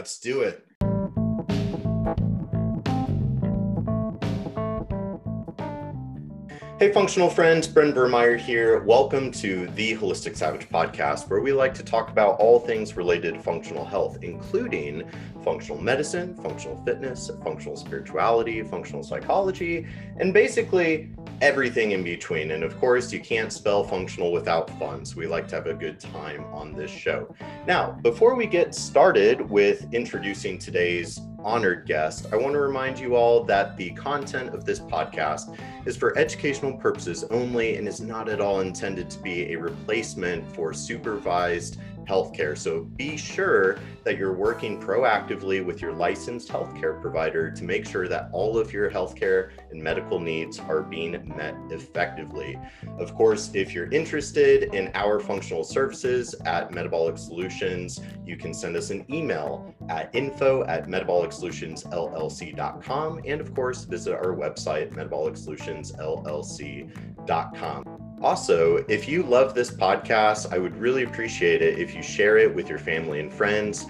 Let's do it. Hey, functional friends, Bren Vermeire here. Welcome to the Holistic Savage podcast, where we like to talk about all things related to functional health, including functional medicine, functional fitness, functional spirituality, functional psychology, and basically everything in between. And of course, you can't spell functional without fun. So we like to have a good time on this show. Now, before we get started with introducing today's honored guest, I want to remind you all that the content of this podcast is for educational purposes only and is not at all intended to be a replacement for supervised healthcare. So be sure that you're working proactively with your licensed healthcare provider to make sure that all of your healthcare and medical needs are being met effectively. Of course, if you're interested in our functional services at Metabolic Solutions, you can send us an email at info at metabolicsolutionsllc.com. And of course, visit our website, metabolicsolutionsllc.com. Also, if you love this podcast, I would really appreciate it if you share it with your family and friends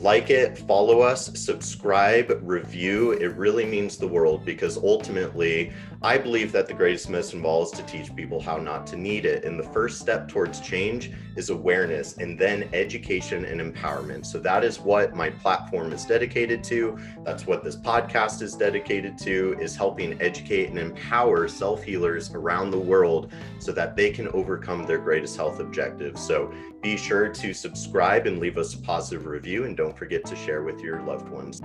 like it, follow us, subscribe, review. It really means the world because ultimately, I believe that the greatest medicine of all is to teach people how not to need it. And the first step towards change is awareness and then education and empowerment. So that is what my platform is dedicated to. That's what this podcast is dedicated to is helping educate and empower self-healers around the world so that they can overcome their greatest health objectives. So be sure to subscribe and leave us a positive review and don't forget to share with your loved ones.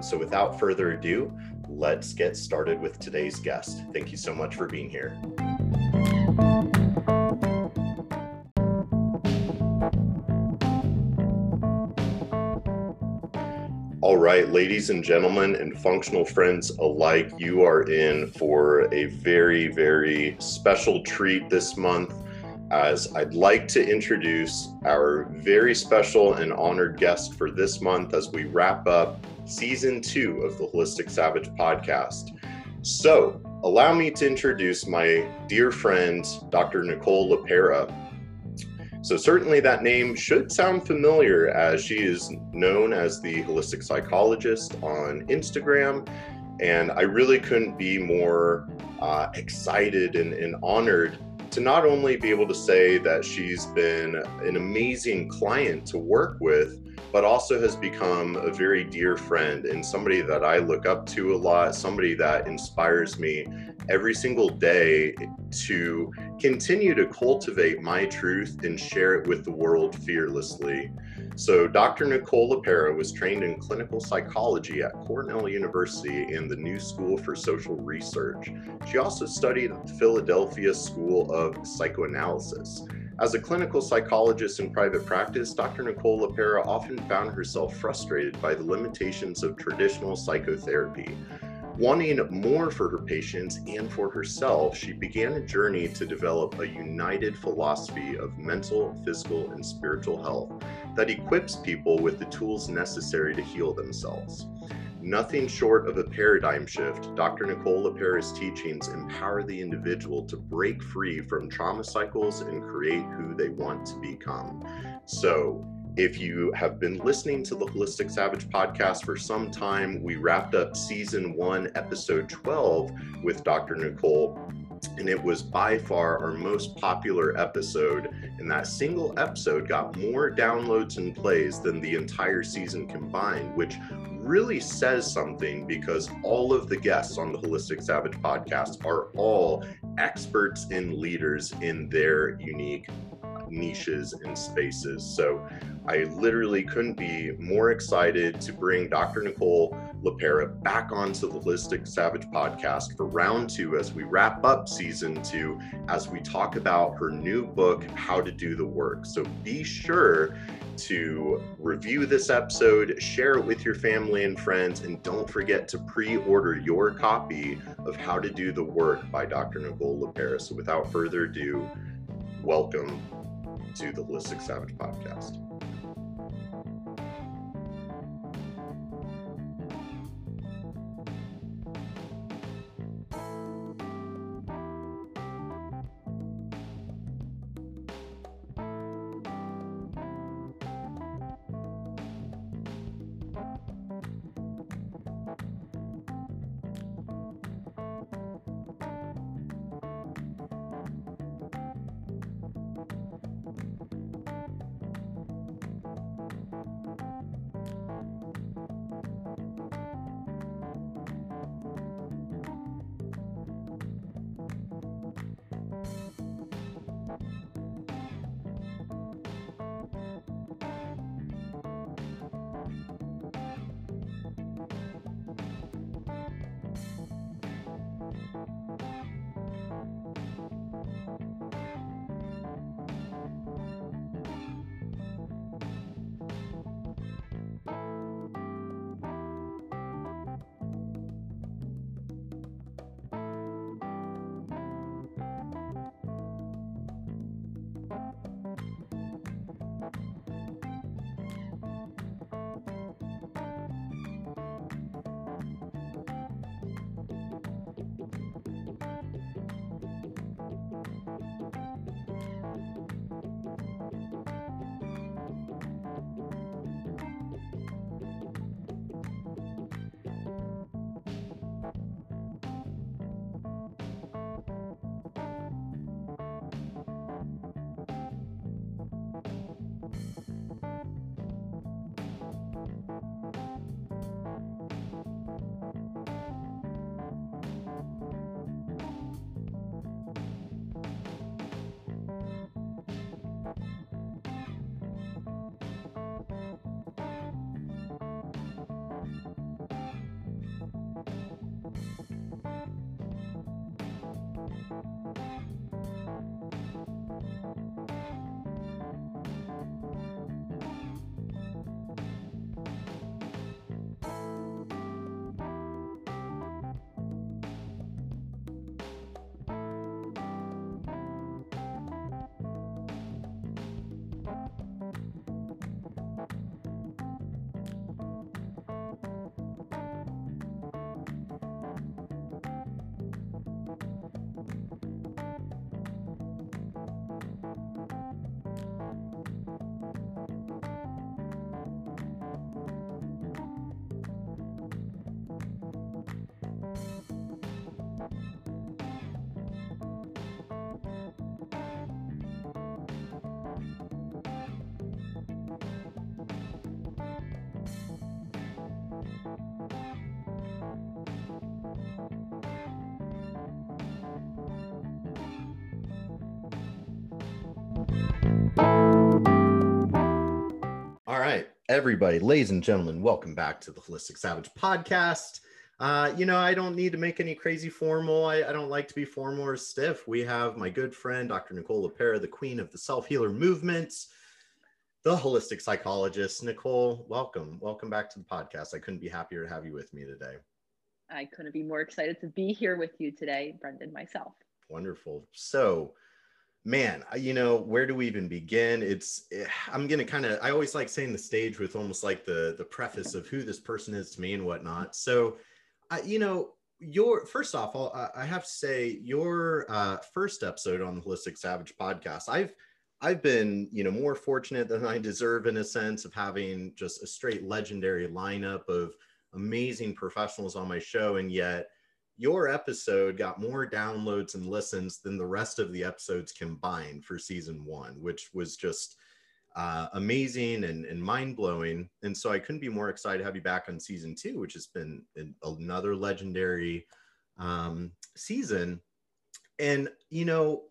So without further ado, let's get started with today's guest. Thank you so much for being here. All right, ladies and gentlemen, and functional friends alike, you are in for a very, very special treat this month as I'd like to introduce our very special and honored guest for this month as we wrap up season two of the Holistic Savage podcast. So, allow me to introduce my dear friend, Dr. Nicole LePera. So, certainly that name should sound familiar as she is known as the holistic psychologist on Instagram. And I really couldn't be more uh, excited and, and honored to not only be able to say that she's been an amazing client to work with, but also has become a very dear friend and somebody that I look up to a lot, somebody that inspires me every single day to continue to cultivate my truth and share it with the world fearlessly. So, Dr. Nicole LePera was trained in clinical psychology at Cornell University and the New School for Social Research. She also studied at the Philadelphia School of Psychoanalysis. As a clinical psychologist in private practice, Dr. Nicole LePera often found herself frustrated by the limitations of traditional psychotherapy. Wanting more for her patients and for herself, she began a journey to develop a united philosophy of mental, physical, and spiritual health that equips people with the tools necessary to heal themselves. Nothing short of a paradigm shift, Dr. Nicole LePera's teachings empower the individual to break free from trauma cycles and create who they want to become. So, if you have been listening to the Holistic Savage podcast for some time, we wrapped up season one, episode 12 with Dr. Nicole. And it was by far our most popular episode. And that single episode got more downloads and plays than the entire season combined, which really says something because all of the guests on the Holistic Savage podcast are all experts and leaders in their unique niches and spaces. So I literally couldn't be more excited to bring Dr. Nicole LePera back onto the Holistic Savage podcast for round two as we wrap up season two, as we talk about her new book, How to Do the Work. So be sure to review this episode, share it with your family and friends, and don't forget to pre order your copy of How to Do the Work by Dr. Nicole LePera. So without further ado, welcome to the Holistic Savage podcast. Everybody, ladies and gentlemen, welcome back to the Holistic Savage podcast. Uh, you know, I don't need to make any crazy formal. I, I, don't like to be formal or stiff. We have my good friend, Dr. Nicole LePera, the queen of the self healer movements, the holistic psychologist. Nicole, welcome. Welcome back to the podcast. I couldn't be happier to have you with me today. I couldn't be more excited to be here with you today, Brendan, myself. Wonderful. So, man, you know, where do we even begin? It's eh, I'm gonna kind of I always like saying the stage with almost like the the preface of who this person is to me and whatnot. So, I, you know, your first off, I'll, I have to say your uh, first episode on the Holistic Savage podcast. I've I've been you know more fortunate than I deserve in a sense of having just a straight legendary lineup of amazing professionals on my show, and yet your episode got more downloads and listens than the rest of the episodes combined for season one, which was just uh, amazing and, and mind blowing. And so I couldn't be more excited to have you back on season two, which has been an, another legendary um, season. And, you know,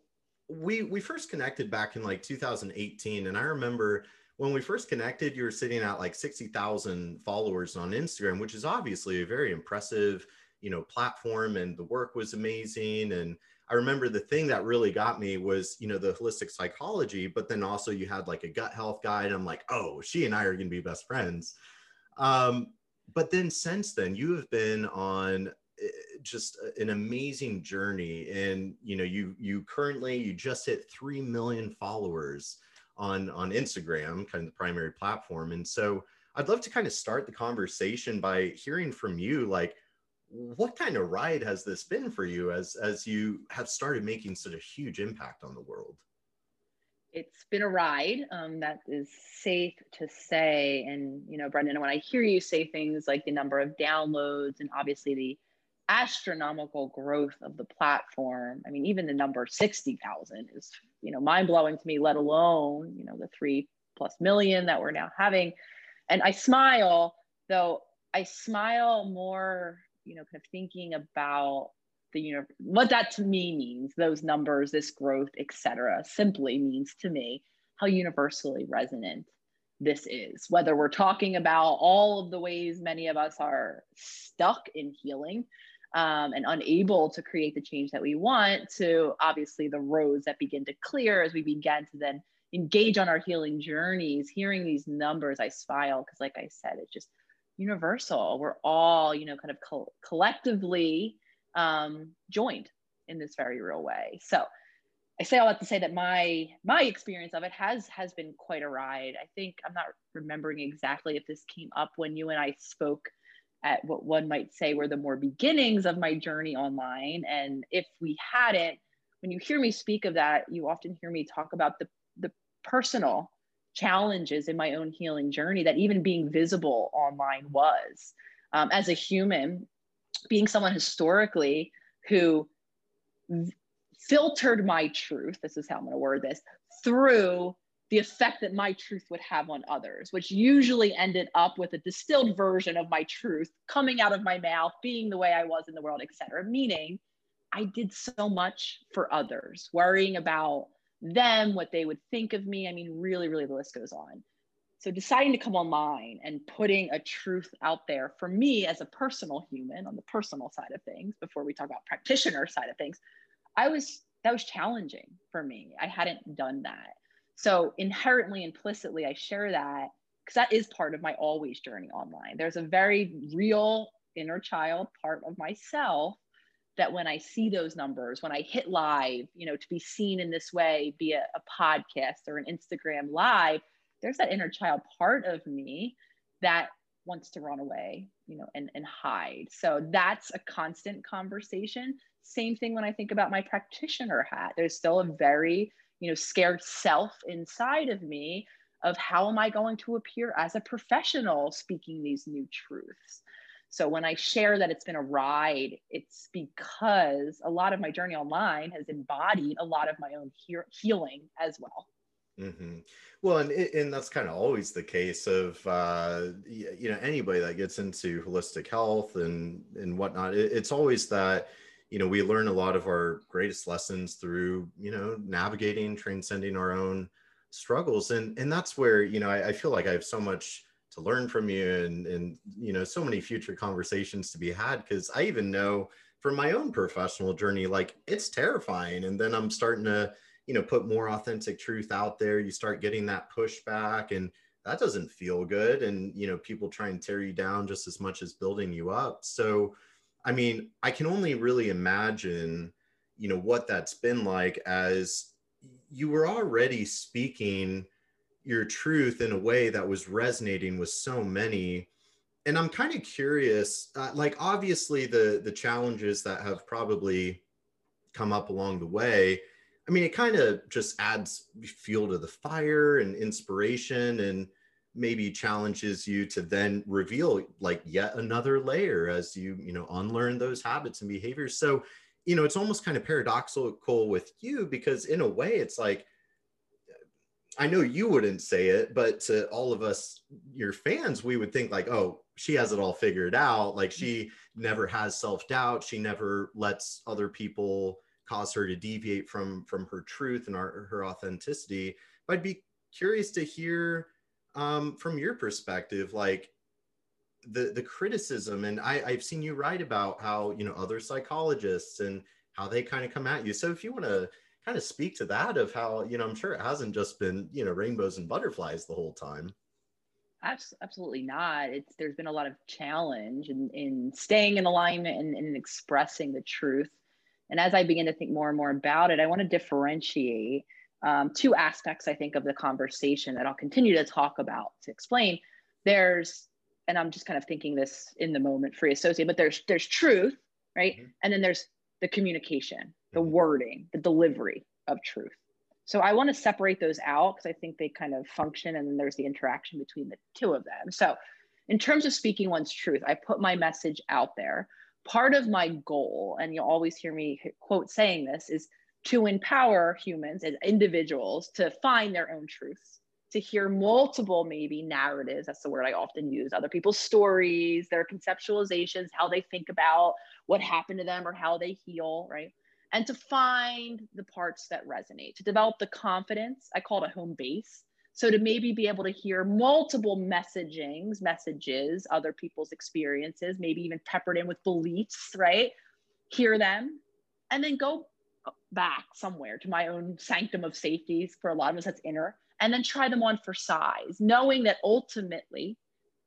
we, we first connected back in like 2018. And I remember when we first connected, you were sitting at like 60,000 followers on Instagram, which is obviously a very impressive you know platform and the work was amazing and i remember the thing that really got me was you know the holistic psychology but then also you had like a gut health guide i'm like oh she and i are going to be best friends. Um, but then since then you have been on eh, just an amazing journey and you know you you currently you just hit 3 million followers on on instagram kind of the primary platform and so i'd love to kind of start the conversation by hearing from you like what kind of ride has this been for you as as you have started making such a huge impact on the world? It's been a ride um, that is safe to say. And you know brendan when i hear you say things like the number of downloads and obviously the astronomical growth of the platform i mean even the number 60000 is you know mind-blowing to me let alone you know the three plus million that we're now having. And i smile though i smile more you know, kind of thinking about the know what that to me means, those numbers, this growth, etc., simply means to me how universally resonant this is. Whether we're talking about all of the ways many of us are stuck in healing um, and unable to create the change that we want, to obviously the roads that begin to clear as we begin to then engage on our healing journeys. Hearing these numbers, I smile because, like I said, it just universal. We're all, you know, kind of co- collectively um, joined in this very real way. So I say all that to say that my my experience of it has has been quite a ride. I think I'm not remembering exactly if this came up when you and I spoke at what one might say were the more beginnings of my journey online. And if we hadn't, when you hear me speak of that, you often hear me talk about the the personal challenges in my own healing journey that even being visible online was. Um, as a human, being someone historically who filtered my truth, this is how I'm going to word this, through the effect that my truth would have on others, which usually ended up with a distilled version of my truth coming out of my mouth, being the way I was in the world, etc. Meaning, I did so much for others, worrying about them, what they would think of me. I mean, really, really, the list goes on. So deciding to come online and putting a truth out there for me as a personal human on the personal side of things, before we talk about practitioner side of things, I was that was challenging for me. I hadn't done that. So inherently, implicitly, I share that because that is part of my always journey online. There's a very real inner child part of myself that when I see those numbers, when I hit live, you know, to be seen in this way, be a, a podcast or an Instagram live, there's that inner child part of me that wants to run away, you know, and, and hide. So that's a constant conversation. Same thing when I think about my practitioner hat. There's still a very, you know, scared self inside of me of how am I going to appear as a professional speaking these new truths. So when I share that it's been a ride, it's because a lot of my journey online has embodied a lot of my own he- healing as well. Mm-hmm. Well, and and that's kind of always the case of uh, you know anybody that gets into holistic health and and whatnot. It, it's always that you know we learn a lot of our greatest lessons through you know navigating transcending our own struggles and and that's where you know I, I feel like i have so much to learn from you and and you know so many future conversations to be had because i even know from my own professional journey like it's terrifying. And then i'm starting to you know put more authentic truth out there. You start getting that pushback and that doesn't feel good. And you know people try and tear you down just as much as building you up. So i mean i can only really imagine you know what that's been like as you were already speaking your truth in a way that was resonating with so many. And i'm kind of curious uh, like obviously the the challenges that have probably come up along the way i mean it kind of just adds fuel to the fire and inspiration and maybe challenges you to then reveal like yet another layer as you you know unlearn those habits and behaviors. So you know it's almost kind of paradoxical with you because in a way it's like I know you wouldn't say it, but to all of us, your fans, we would think like, oh, she has it all figured out. Like she never has self doubt. She never lets other people cause her to deviate from from her truth and our, her authenticity. But I'd be curious to hear um, from your perspective, like the the criticism. And I, I've seen you write about how you know other psychologists and how they kind of come at you. So if you want to kind of speak to that of how you know i'm sure it hasn't just been you know rainbows and butterflies the whole time. Absolutely not. It's there's been a lot of challenge in, in staying in alignment and, and expressing the truth. And as i begin to think more and more about it i want to differentiate um, two aspects i think of the conversation that i'll continue to talk about to explain. There's and i'm just kind of thinking this in the moment free associate but there's there's truth right? Mm-hmm. and then there's the communication the wording, the delivery of truth. So I want to separate those out because I think they kind of function and then there's the interaction between the two of them. So in terms of speaking one's truth, I put my message out there. Part of my goal, and you'll always hear me quote saying this, is to empower humans as individuals to find their own truths, to hear multiple maybe narratives. That's the word I often use, other people's stories, their conceptualizations, how they think about what happened to them or how they heal, right? And to find the parts that resonate, to develop the confidence. I call it a home base. So to maybe be able to hear multiple messagings, messages, other people's experiences, maybe even peppered in with beliefs, right? Hear them and then go back somewhere to my own sanctum of safeties. For a lot of us, that's inner. And then try them on for size, knowing that ultimately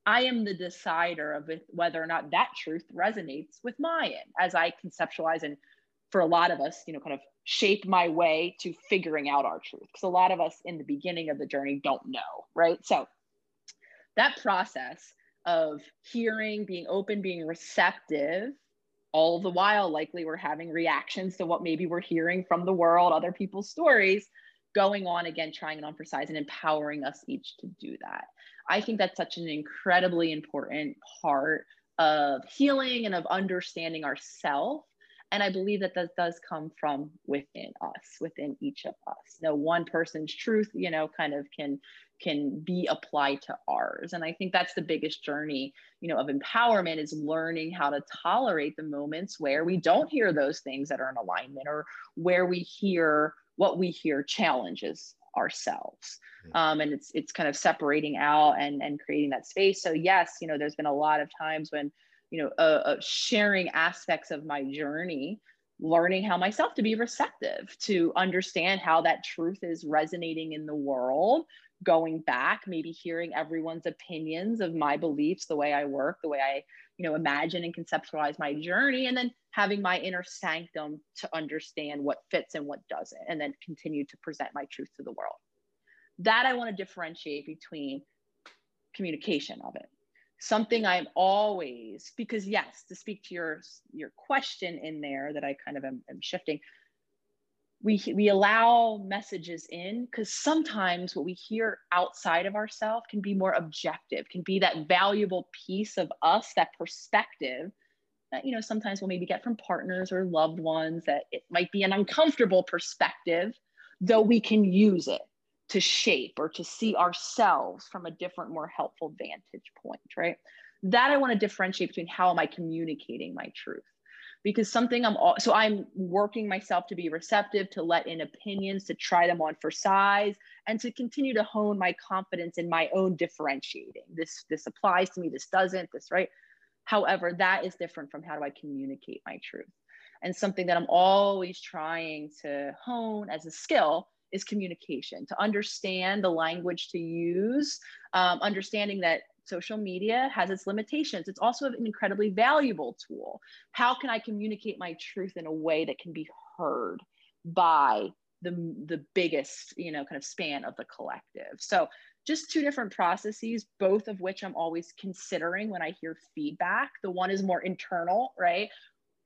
I am the decider of whether or not that truth resonates with my end as I conceptualize and for a lot of us, you know, kind of shape my way to figuring out our truth. Because a lot of us in the beginning of the journey don't know, right? So that process of hearing, being open, being receptive, all the while, likely we're having reactions to what maybe we're hearing from the world, other people's stories, going on again, trying it on for size and empowering us each to do that. I think that's such an incredibly important part of healing and of understanding ourself and I believe that that does come from within us, within each of us. No one person's truth, you know, kind of can can be applied to ours. And I think that's the biggest journey, you know, of empowerment is learning how to tolerate the moments where we don't hear those things that are in alignment or where we hear what we hear challenges ourselves mm-hmm. um, and it's it's kind of separating out and and creating that space so yes you know there's been a lot of times when you know, uh, uh, sharing aspects of my journey, learning how myself to be receptive, to understand how that truth is resonating in the world, going back, maybe hearing everyone's opinions of my beliefs, the way I work, the way I, you know, imagine and conceptualize my journey, and then having my inner sanctum to understand what fits and what doesn't, and then continue to present my truth to the world. That I want to differentiate between communication of it something i'm always because yes to speak to your your question in there that i kind of am, am shifting we we allow messages in because sometimes what we hear outside of ourselves can be more objective can be that valuable piece of us that perspective that you know sometimes we'll maybe get from partners or loved ones that it might be an uncomfortable perspective though we can use it to shape or to see ourselves from a different, more helpful vantage point, right? That I want to differentiate between how am I communicating my truth. because something I'm all, so I'm working myself to be receptive, to let in opinions, to try them on for size, and to continue to hone my confidence in my own differentiating. This this applies to me, this doesn't, this right. However, that is different from how do I communicate my truth. And something that I'm always trying to hone as a skill is communication, to understand the language to use, um, understanding that social media has its limitations. It's also an incredibly valuable tool. How can I communicate my truth in a way that can be heard by the, the biggest, you know, kind of span of the collective? So just two different processes, both of which I'm always considering when I hear feedback. The one is more internal, right?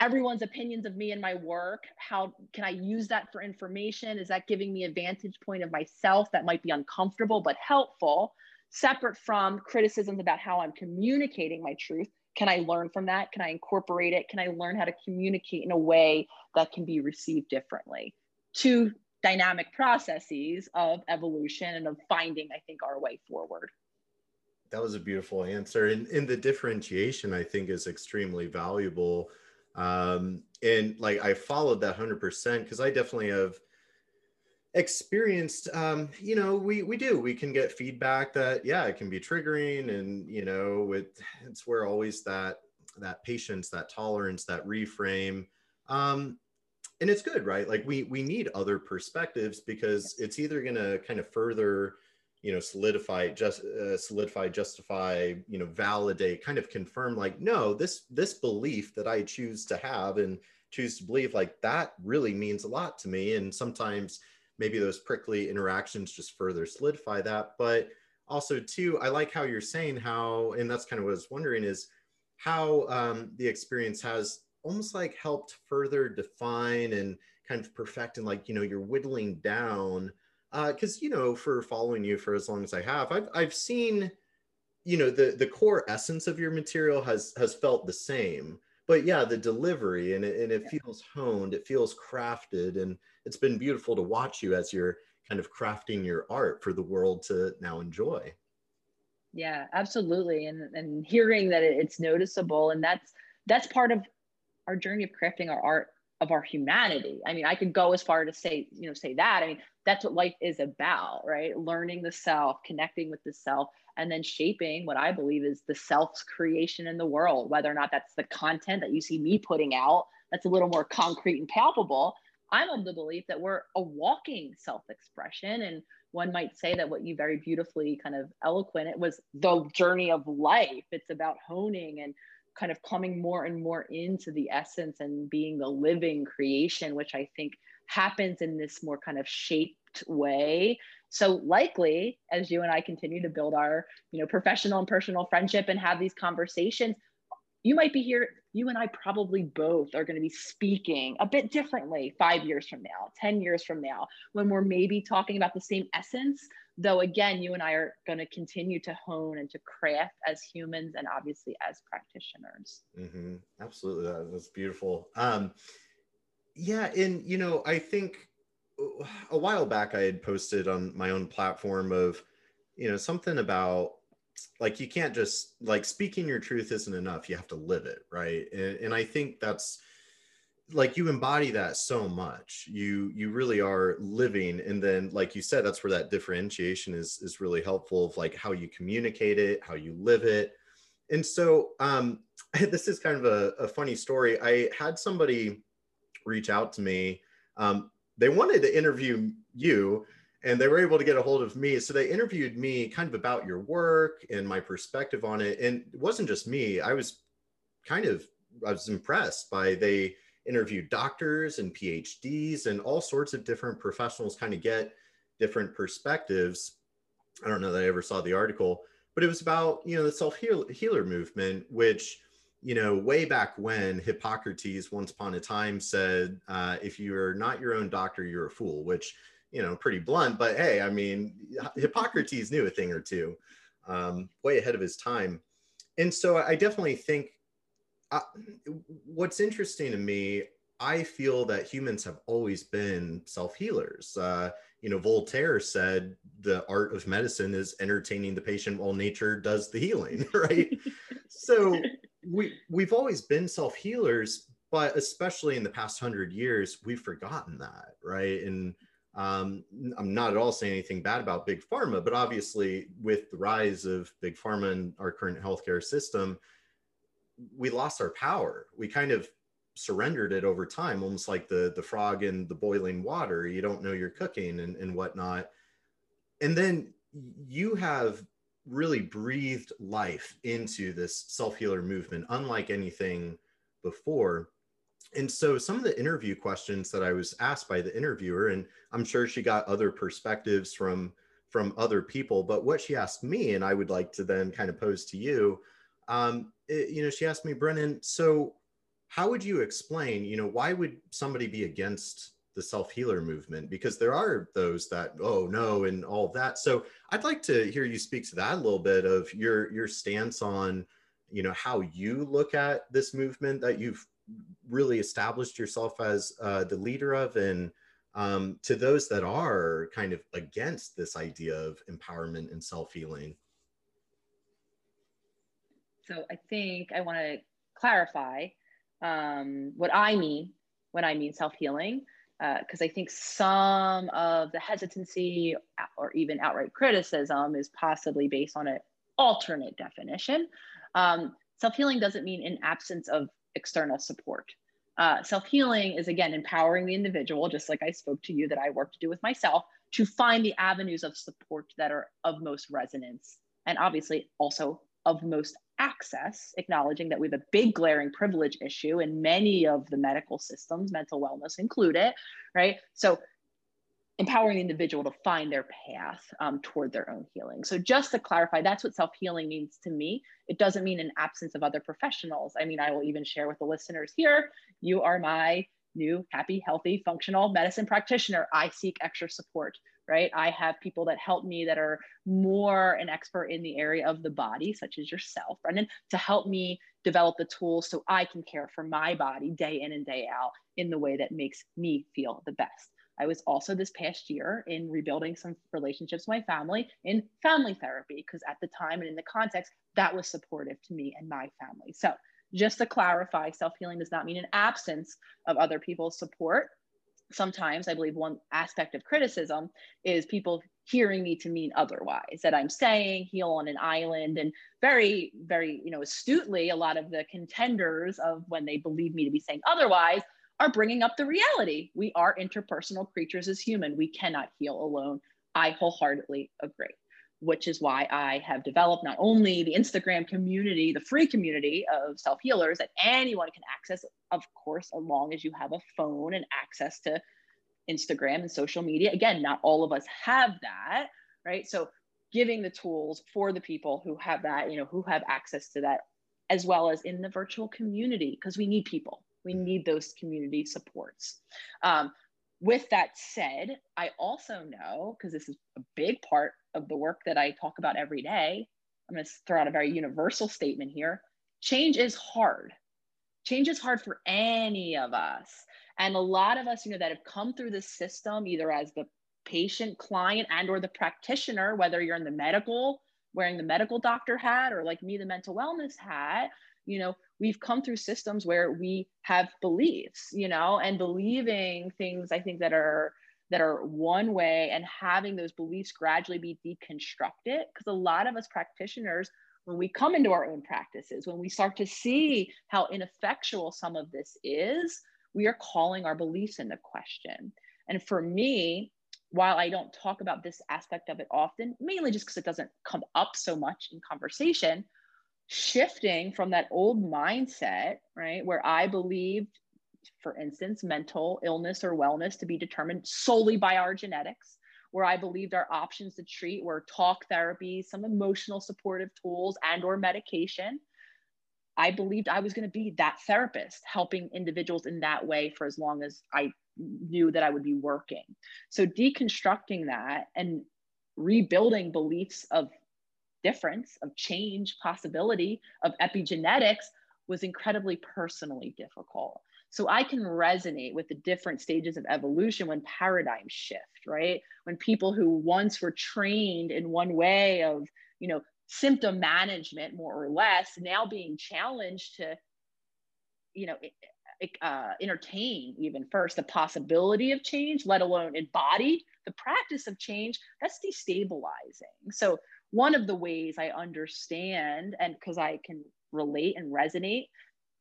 Everyone's opinions of me and my work. How can i use that for information? Is that giving me a vantage point of myself that might be uncomfortable but helpful? Separate from criticisms about how i'm communicating my truth can i learn from that? Can i incorporate it? Can i learn how to communicate in a way that can be received differently? Two dynamic processes of evolution and of finding i think our way forward. That was a beautiful answer and, and the differentiation i think is extremely valuable um, and like I followed that 100% because I definitely have experienced um, you know we we do. We can get feedback that yeah it can be triggering and you know it, it's where always that that patience that tolerance that reframe um, and it's good right? Like we we need other perspectives because it's either going to kind of further you know solidify just uh, solidify justify you know validate kind of confirm like no this this belief that i choose to have and choose to believe like that really means a lot to me. And sometimes maybe those prickly interactions just further solidify that. But also too i like how you're saying how and that's kind of what i was wondering is how um, the experience has almost like helped further define and kind of perfect and like you know you're whittling down because uh, you know for following you for as long as i have i've, I've seen you know the the core essence of your material has has felt the same but yeah the delivery and it, and it yeah. feels honed it feels crafted and it's been beautiful to watch you as you're kind of crafting your art for the world to now enjoy yeah absolutely and and hearing that it's noticeable and that's that's part of our journey of crafting our art of our humanity. I mean, I could go as far to say, you know, say that. I mean, that's what life is about, right? Learning the self, connecting with the self, and then shaping what I believe is the self's creation in the world, whether or not that's the content that you see me putting out, that's a little more concrete and palpable. I'm of the belief that we're a walking self expression. And one might say that what you very beautifully kind of eloquent, it was the journey of life. It's about honing and kind of coming more and more into the essence and being the living creation, which I think happens in this more kind of shaped way. So likely, as you and I continue to build our, you know, professional and personal friendship and have these conversations, you might be here. You and I probably both are going to be speaking a bit differently five years from now, 10 years from now, when we're maybe talking about the same essence, though again you and i are going to continue to hone and to craft as humans and obviously as practitioners mm-hmm. absolutely that's beautiful um, yeah and you know i think uh, a while back i had posted on my own platform of you know something about like you can't just like speaking your truth isn't enough you have to live it right? And, and i think that's like you embody that so much. You you really are living and then like you said that's where that differentiation is is really helpful of like how you communicate it how you live it. And so um this is kind of a, a funny story. I had somebody reach out to me. Um they wanted to interview you and they were able to get a hold of me. So they interviewed me kind of about your work and my perspective on it. And it wasn't just me. I was kind of i was impressed by they interviewed doctors and PhDs and all sorts of different professionals kind of get different perspectives. I don't know that I ever saw the article, but it was about, you know, the self healer movement, which, you know, way back when Hippocrates once upon a time said, uh, if you're not your own doctor, you're a fool, which, you know, pretty blunt, but hey, I mean, Hippocrates knew a thing or two, um, way ahead of his time. And so I definitely think uh, what's interesting to me, I feel that humans have always been self healers. Uh, you know, Voltaire said the art of medicine is entertaining the patient while nature does the healing, right? so we we've always been self healers, but especially in the past hundred years, we've forgotten that, right? And um, I'm not at all saying anything bad about big pharma, but obviously, with the rise of big pharma and our current healthcare system, we lost our power. We kind of surrendered it over time, almost like the the frog in the boiling water. You don't know you're cooking and, and whatnot. And then you have really breathed life into this self-healer movement, unlike anything before. And so some of the interview questions that I was asked by the interviewer, and I'm sure she got other perspectives from from other people, but what she asked me, and I would like to then kind of pose to you, um, it, you know, she asked me, Brennan, so how would you explain, you know, why would somebody be against the self healer movement? Because there are those that, oh no, and all that. So I'd like to hear you speak to that a little bit of your your stance on, you know, how you look at this movement that you've really established yourself as uh, the leader of, and um, to those that are kind of against this idea of empowerment and self healing. So I think I want to clarify um, what I mean when I mean self healing, because uh, I think some of the hesitancy or even outright criticism is possibly based on an alternate definition. Um, self healing doesn't mean an absence of external support. Uh, self healing is again empowering the individual, just like I spoke to you that I work to do with myself, to find the avenues of support that are of most resonance and obviously also of most access, acknowledging that we have a big glaring privilege issue in many of the medical systems, mental wellness included, right? So empowering the individual to find their path um, toward their own healing. So just to clarify, that's what self-healing means to me. It doesn't mean an absence of other professionals. I mean, I will even share with the listeners here, you are my new happy, healthy, functional medicine practitioner. I seek extra support right? I have people that help me that are more an expert in the area of the body, such as yourself, Brendan, to help me develop the tools so I can care for my body day in and day out in the way that makes me feel the best. I was also this past year in rebuilding some relationships with my family in family therapy, because at the time and in the context, that was supportive to me and my family. So, just to clarify, self healing does not mean an absence of other people's support sometimes I believe one aspect of criticism is people hearing me to mean otherwise, that I'm saying heal on an island. And very, very, you know, astutely, a lot of the contenders of when they believe me to be saying otherwise are bringing up the reality. We are interpersonal creatures as human. We cannot heal alone. I wholeheartedly agree which is why I have developed not only the Instagram community, the free community of self healers that anyone can access, of course, as long as you have a phone and access to Instagram and social media. Again, not all of us have that, right? So, giving the tools for the people who have that, you know, who have access to that, as well as in the virtual community, because we need people. We need those community supports. Um, with that said, I also know, because this is a big part of the work that I talk about every day, I'm going to throw out a very universal statement here. Change is hard. Change is hard for any of us. And a lot of us, you know, that have come through the system, either as the patient, client, and or the practitioner, whether you're in the medical, wearing the medical doctor hat, or like me, the mental wellness hat, you know, we've come through systems where we have beliefs, you know, and believing things I think that are that are one way and having those beliefs gradually be deconstructed because a lot of us practitioners when we come into our own practices when we start to see how ineffectual some of this is we are calling our beliefs into question. And for me while i don't talk about this aspect of it often mainly just because it doesn't come up so much in conversation shifting from that old mindset, right, where I believed, for instance, mental illness or wellness to be determined solely by our genetics, where I believed our options to treat were talk therapy, some emotional supportive tools, and or medication. I believed I was going to be that therapist, helping individuals in that way for as long as I knew that I would be working. So deconstructing that and rebuilding beliefs of difference, of change, possibility, of epigenetics was incredibly personally difficult. So I can resonate with the different stages of evolution when paradigms shift, right? When people who once were trained in one way of, you know, symptom management more or less now being challenged to, you know, uh, entertain even first the possibility of change, let alone embody the practice of change, that's destabilizing. So one of the ways I understand, and because I can relate and resonate,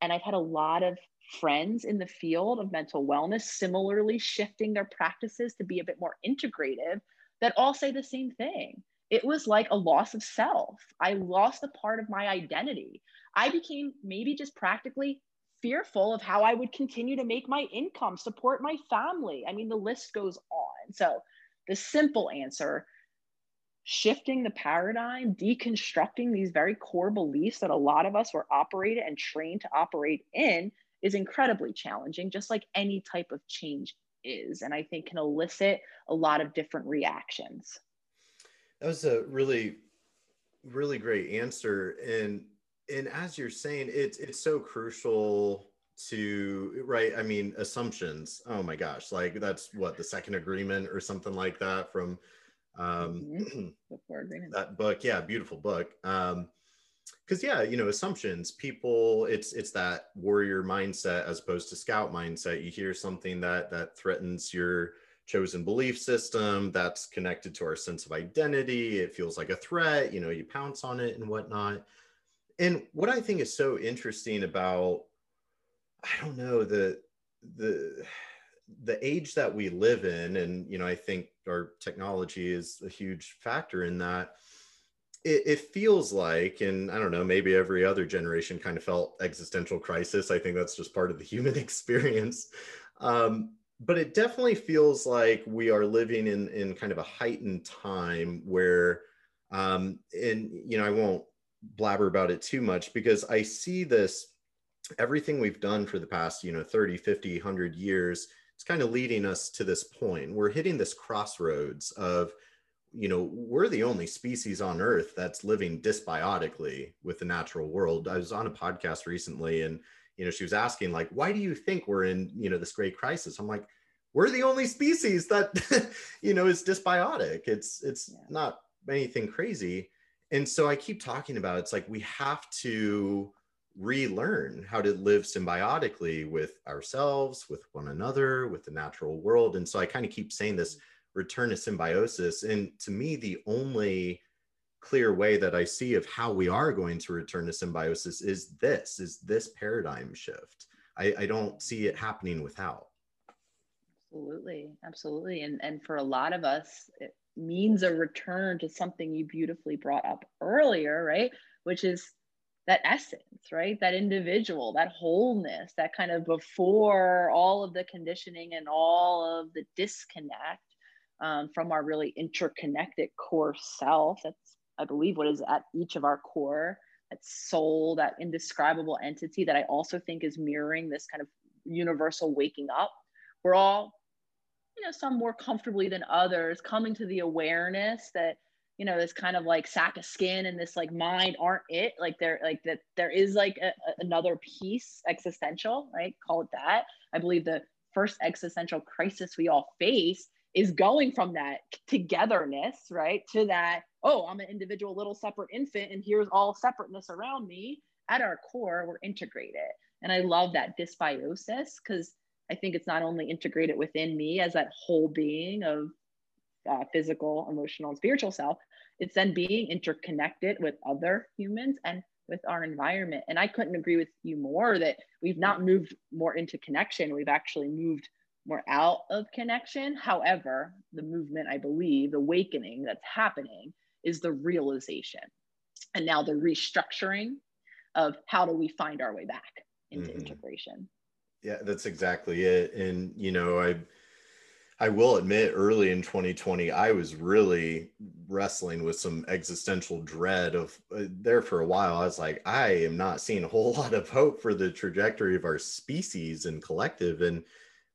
and I've had a lot of friends in the field of mental wellness similarly shifting their practices to be a bit more integrative that all say the same thing. It was like a loss of self. I lost a part of my identity. I became maybe just practically fearful of how I would continue to make my income, support my family. I mean, the list goes on. So, the simple answer shifting the paradigm, deconstructing these very core beliefs that a lot of us were operated and trained to operate in is incredibly challenging, just like any type of change is. And I think can elicit a lot of different reactions. That was a really, really great answer. And and as you're saying, it's it's so crucial to right i mean assumptions oh my gosh like that's what the second agreement or something like that from um mm-hmm. that book yeah beautiful book. Um because yeah you know assumptions people it's it's that warrior mindset as opposed to scout mindset. You hear something that that threatens your chosen belief system that's connected to our sense of identity it feels like a threat you know you pounce on it and whatnot. And what i think is so interesting about i don't know the the the age that we live in and you know i think our technology is a huge factor in that it, it, feels like and i don't know maybe every other generation kind of felt existential crisis. I think that's just part of the human experience. Um, but it definitely feels like we are living in in kind of a heightened time where um, and you know i won't blabber about it too much because i see this everything we've done for the past you know 30 50 100 years it's kind of leading us to this point. We're hitting this crossroads of, you know, we're the only species on Earth that's living dysbiotically with the natural world. I was on a podcast recently and, you know, she was asking, like, why do you think we're in, you know, this great crisis? I'm like, we're the only species that, you know, is dysbiotic. It's, it's yeah. not anything crazy. And so I keep talking about it's like we have to relearn how to live symbiotically with ourselves, with one another, with the natural world. And so I kind of keep saying this return to symbiosis. And to me, the only clear way that I see of how we are going to return to symbiosis is this, is this paradigm shift. I, I don't see it happening without. Absolutely. Absolutely. And, and for a lot of us, it means a return to something you beautifully brought up earlier, right? Which is that essence, right? That individual, that wholeness, that kind of before all of the conditioning and all of the disconnect um, from our really interconnected core self. That's, I believe, what is at each of our core, that soul, that indescribable entity that I also think is mirroring this kind of universal waking up. We're all, you know, some more comfortably than others coming to the awareness that you know this kind of like sack of skin and this like mind aren't it? Like there like that there is like a, another piece existential right? Call it that. I believe the first existential crisis we all face is going from that togetherness right to that oh i'm an individual little separate infant and here's all separateness around me. At our core we're integrated. And i love that dysbiosis because i think it's not only integrated within me as that whole being of uh, physical, emotional, and spiritual self, it's then being interconnected with other humans and with our environment. And I couldn't agree with you more that we've not moved more into connection. We've actually moved more out of connection. However, the movement, I believe, the awakening that's happening is the realization. And now the restructuring of how do we find our way back into mm-hmm. integration. Yeah, that's exactly it. And, you know, I, I will admit, early in 2020, I was really wrestling with some existential dread of uh, there for a while. I was like, I am not seeing a whole lot of hope for the trajectory of our species and collective. And,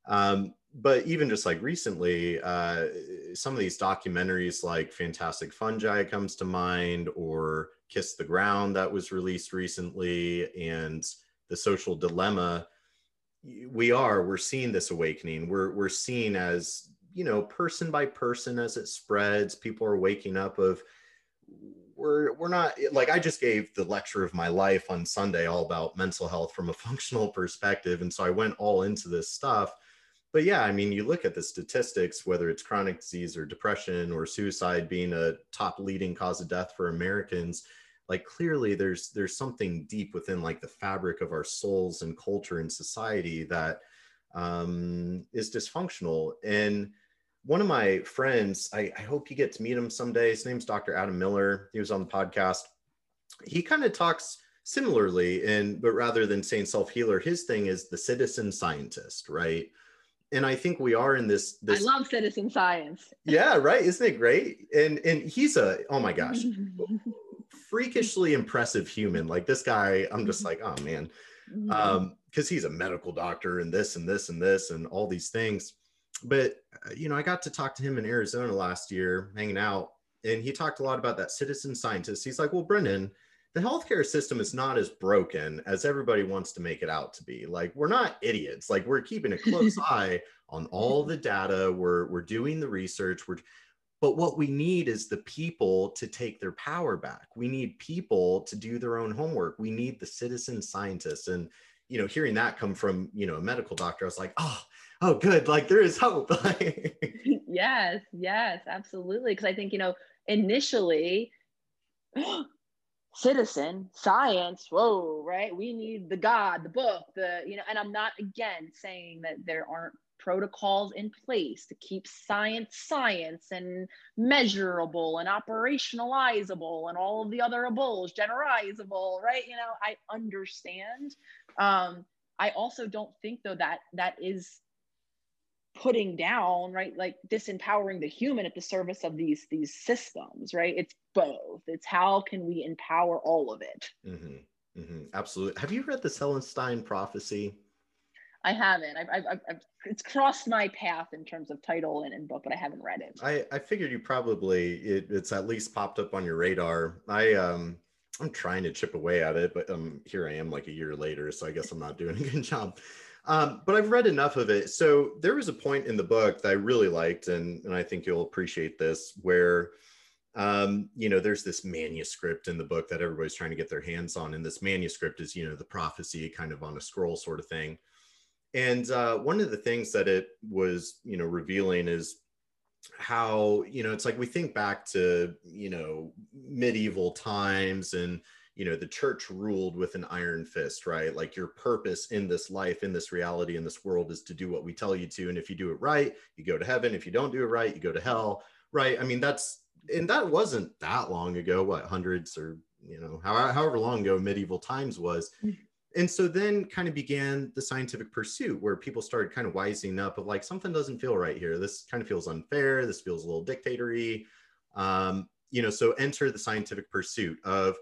um, but even just like recently, uh, some of these documentaries like Fantastic Fungi comes to mind, or Kiss the Ground that was released recently, and The Social Dilemma we are we're seeing this awakening we're we're seeing as you know person by person as it spreads people are waking up of we're we're not like I just gave the lecture of my life on Sunday all about mental health from a functional perspective, and so I went all into this stuff. But yeah, I mean, you look at the statistics, whether it's chronic disease or depression or suicide being a top leading cause of death for Americans, like clearly there's there's something deep within like the fabric of our souls and culture and society that um, is dysfunctional. And one of my friends, I, I hope you get to meet him someday. His name's Dr. Adam Miller. He was on the podcast. He kind of talks similarly, and but rather than saying self healer, his thing is the citizen scientist, right? And I think we are in this. this I love citizen science. yeah, right. Isn't it great? And and he's a oh my gosh, freakishly impressive human. Like this guy, I'm just like oh man, mm-hmm. um, because he's a medical doctor and this and this and this and all these things but uh, you know, I got to talk to him in Arizona last year, hanging out, and he talked a lot about that citizen scientist. He's like, "Well, Brendan, the healthcare system is not as broken as everybody wants to make it out to be. Like, we're not idiots. Like, we're keeping a close eye on all the data. We're we're doing the research. We're but what we need is the people to take their power back. We need people to do their own homework. We need the citizen scientists. And you know, hearing that come from you know a medical doctor, I was like, oh, oh good like there is hope yes yes absolutely because i think you know initially citizen science whoa right we need the god the book the you know and i'm not again saying that there aren't protocols in place to keep science science and measurable and operationalizable and all of the other ables generalizable right? You know i understand. Um i also don't think though that that is putting down right like disempowering the human at the service of these these systems right? It's both. It's how can we empower all of it? Mm-hmm. Mm-hmm. absolutely. Have you read the Celestine prophecy I haven't. I've, I've, I've, it's crossed my path in terms of title and, and book, but I haven't read it. I, I figured you probably it, it's at least popped up on your radar. I um I'm trying to chip away at it, but um here I am like a year later, so I guess I'm not doing a good job. Um, but I've read enough of it. So there was a point in the book that I really liked, and, and I think you'll appreciate this, where um, you know, there's this manuscript in the book that everybody's trying to get their hands on. And this manuscript is, you know, the prophecy kind of on a scroll sort of thing. And uh, one of the things that it was, you know, revealing is how, you know, it's like we think back to, you know, medieval times and, you know the church ruled with an iron fist right? Like your purpose in this life in this reality in this world is to do what we tell you to. And if you do it right you go to heaven. If you don't do it right you go to hell right? I mean that's and that wasn't that long ago what hundreds or you know however, however long ago medieval times was. Mm. And so then kind of began the scientific pursuit where people started kind of wising up of like something doesn't feel right here this kind of feels unfair this feels a little dictatory um, you know so enter the scientific pursuit of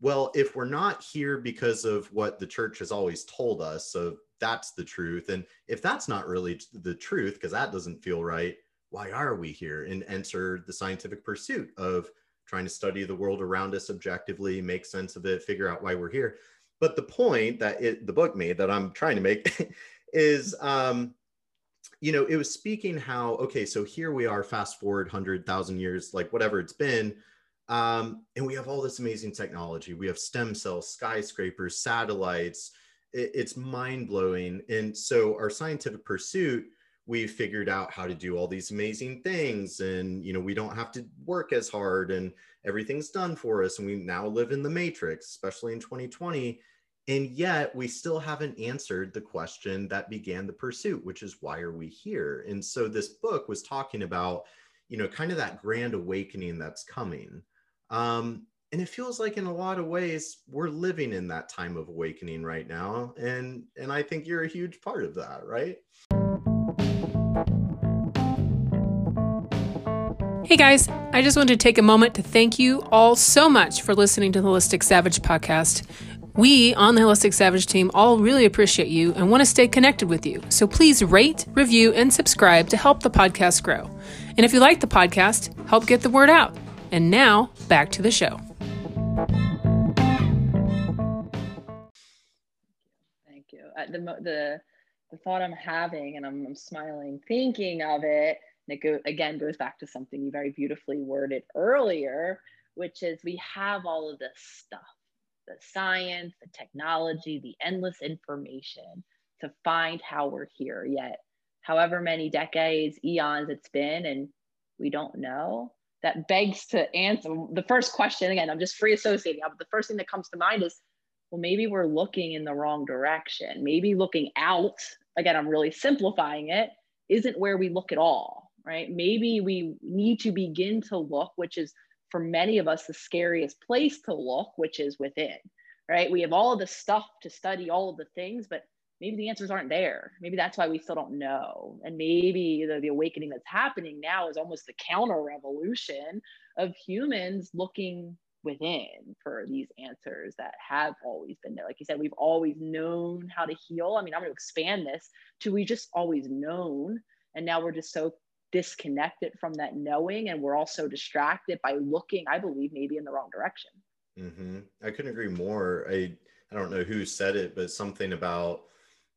well, if we're not here because of what the church has always told us, so that's the truth. And if that's not really the truth, because that doesn't feel right, why are we here? And enter the scientific pursuit of trying to study the world around us objectively, make sense of it, figure out why we're here. But the point that it, the book made that I'm trying to make is, um, you know, it was speaking how, okay, so here we are, fast forward 100,000 years, like whatever it's been um, and we have all this amazing technology. We have stem cells, skyscrapers, satellites. It, it's mind blowing. And so our scientific pursuit, we've figured out how to do all these amazing things. And, you know, we don't have to work as hard and everything's done for us. And we now live in the matrix, especially in 2020. And yet we still haven't answered the question that began the pursuit, which is why are we here? And so this book was talking about, you know, kind of that grand awakening that's coming um, and it feels like in a lot of ways we're living in that time of awakening right now and and i think you're a huge part of that right Hey guys, I just wanted to take a moment to thank you all so much for listening to the Holistic Savage podcast. We on the Holistic Savage team all really appreciate you and want to stay connected with you. So please rate, review, and subscribe to help the podcast grow. And if you like the podcast, help get the word out. And now, back to the show. Thank you. Uh, the, the, the thought I'm having, and I'm, I'm smiling thinking of it, and it go, again goes back to something you very beautifully worded earlier, which is we have all of this stuff the science, the technology, the endless information to find how we're here. Yet, however many decades, eons it's been, and we don't know. That begs to answer the first question again. I'm just free associating, but the first thing that comes to mind is well, maybe we're looking in the wrong direction. Maybe looking out, again, I'm really simplifying it, isn't where we look at all, right? Maybe we need to begin to look, which is for many of us the scariest place to look, which is within, right? We have all the stuff to study all of the things, but maybe the answers aren't there. Maybe that's why we still don't know. And maybe the, the awakening that's happening now is almost the counter revolution of humans looking within for these answers that have always been there. Like you said, we've always known how to heal. I mean, I'm going to expand this to we just always known. And now we're just so disconnected from that knowing and we're also distracted by looking i believe maybe in the wrong direction mm-hmm. i couldn't agree more i i don't know who said it but something about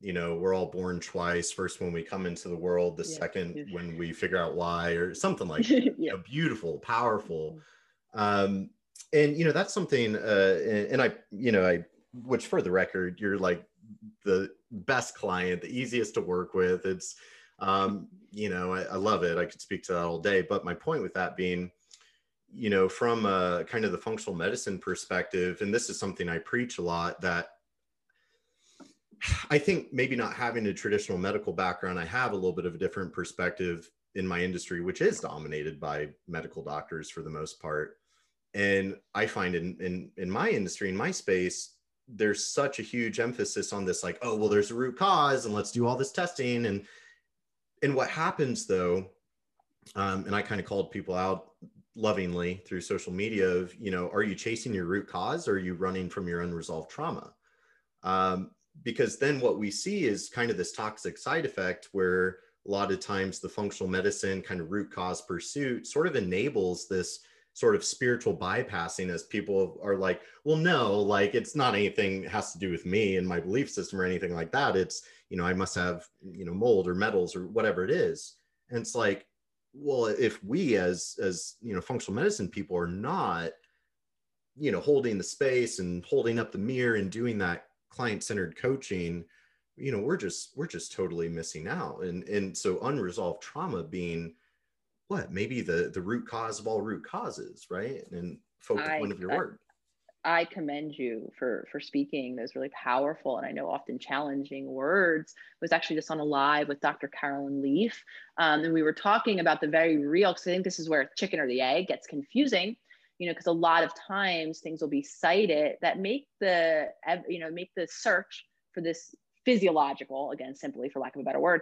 you know we're all born twice first when we come into the world the yeah. second when we figure out why or something like that. yeah. you know, beautiful powerful mm-hmm. um and you know that's something uh and, and i you know i which for the record you're like the best client the easiest to work with it's um, you know, I, I, love it. I could speak to that all day. But my point with that being, you know, from a kind of the functional medicine perspective, and this is something I preach a lot that I think maybe not having a traditional medical background, I have a little bit of a different perspective in my industry, which is dominated by medical doctors for the most part. And I find in in in my industry, in my space, there's such a huge emphasis on this, like, oh, well, there's a root cause, and let's do all this testing and and what happens though, um, and I kind of called people out lovingly through social media of, you know, are you chasing your root cause or are you running from your unresolved trauma? Um, because then what we see is kind of this toxic side effect where a lot of times the functional medicine kind of root cause pursuit sort of enables this sort of spiritual bypassing as people are like well no like it's not anything has to do with me and my belief system or anything like that it's you know i must have you know mold or metals or whatever it is. And it's like well if we as as you know functional medicine people are not you know holding the space and holding up the mirror and doing that client centered coaching you know we're just we're just totally missing out. And and so unresolved trauma being what maybe the the root cause of all root causes right? And focus point of your I, work i commend you for for speaking those really powerful and i know often challenging words. I was actually just on a live with dr caroline leaf um, and we were talking about the very real because i think this is where chicken or the egg gets confusing you know because a lot of times things will be cited that make the you know make the search for this physiological again simply for lack of a better word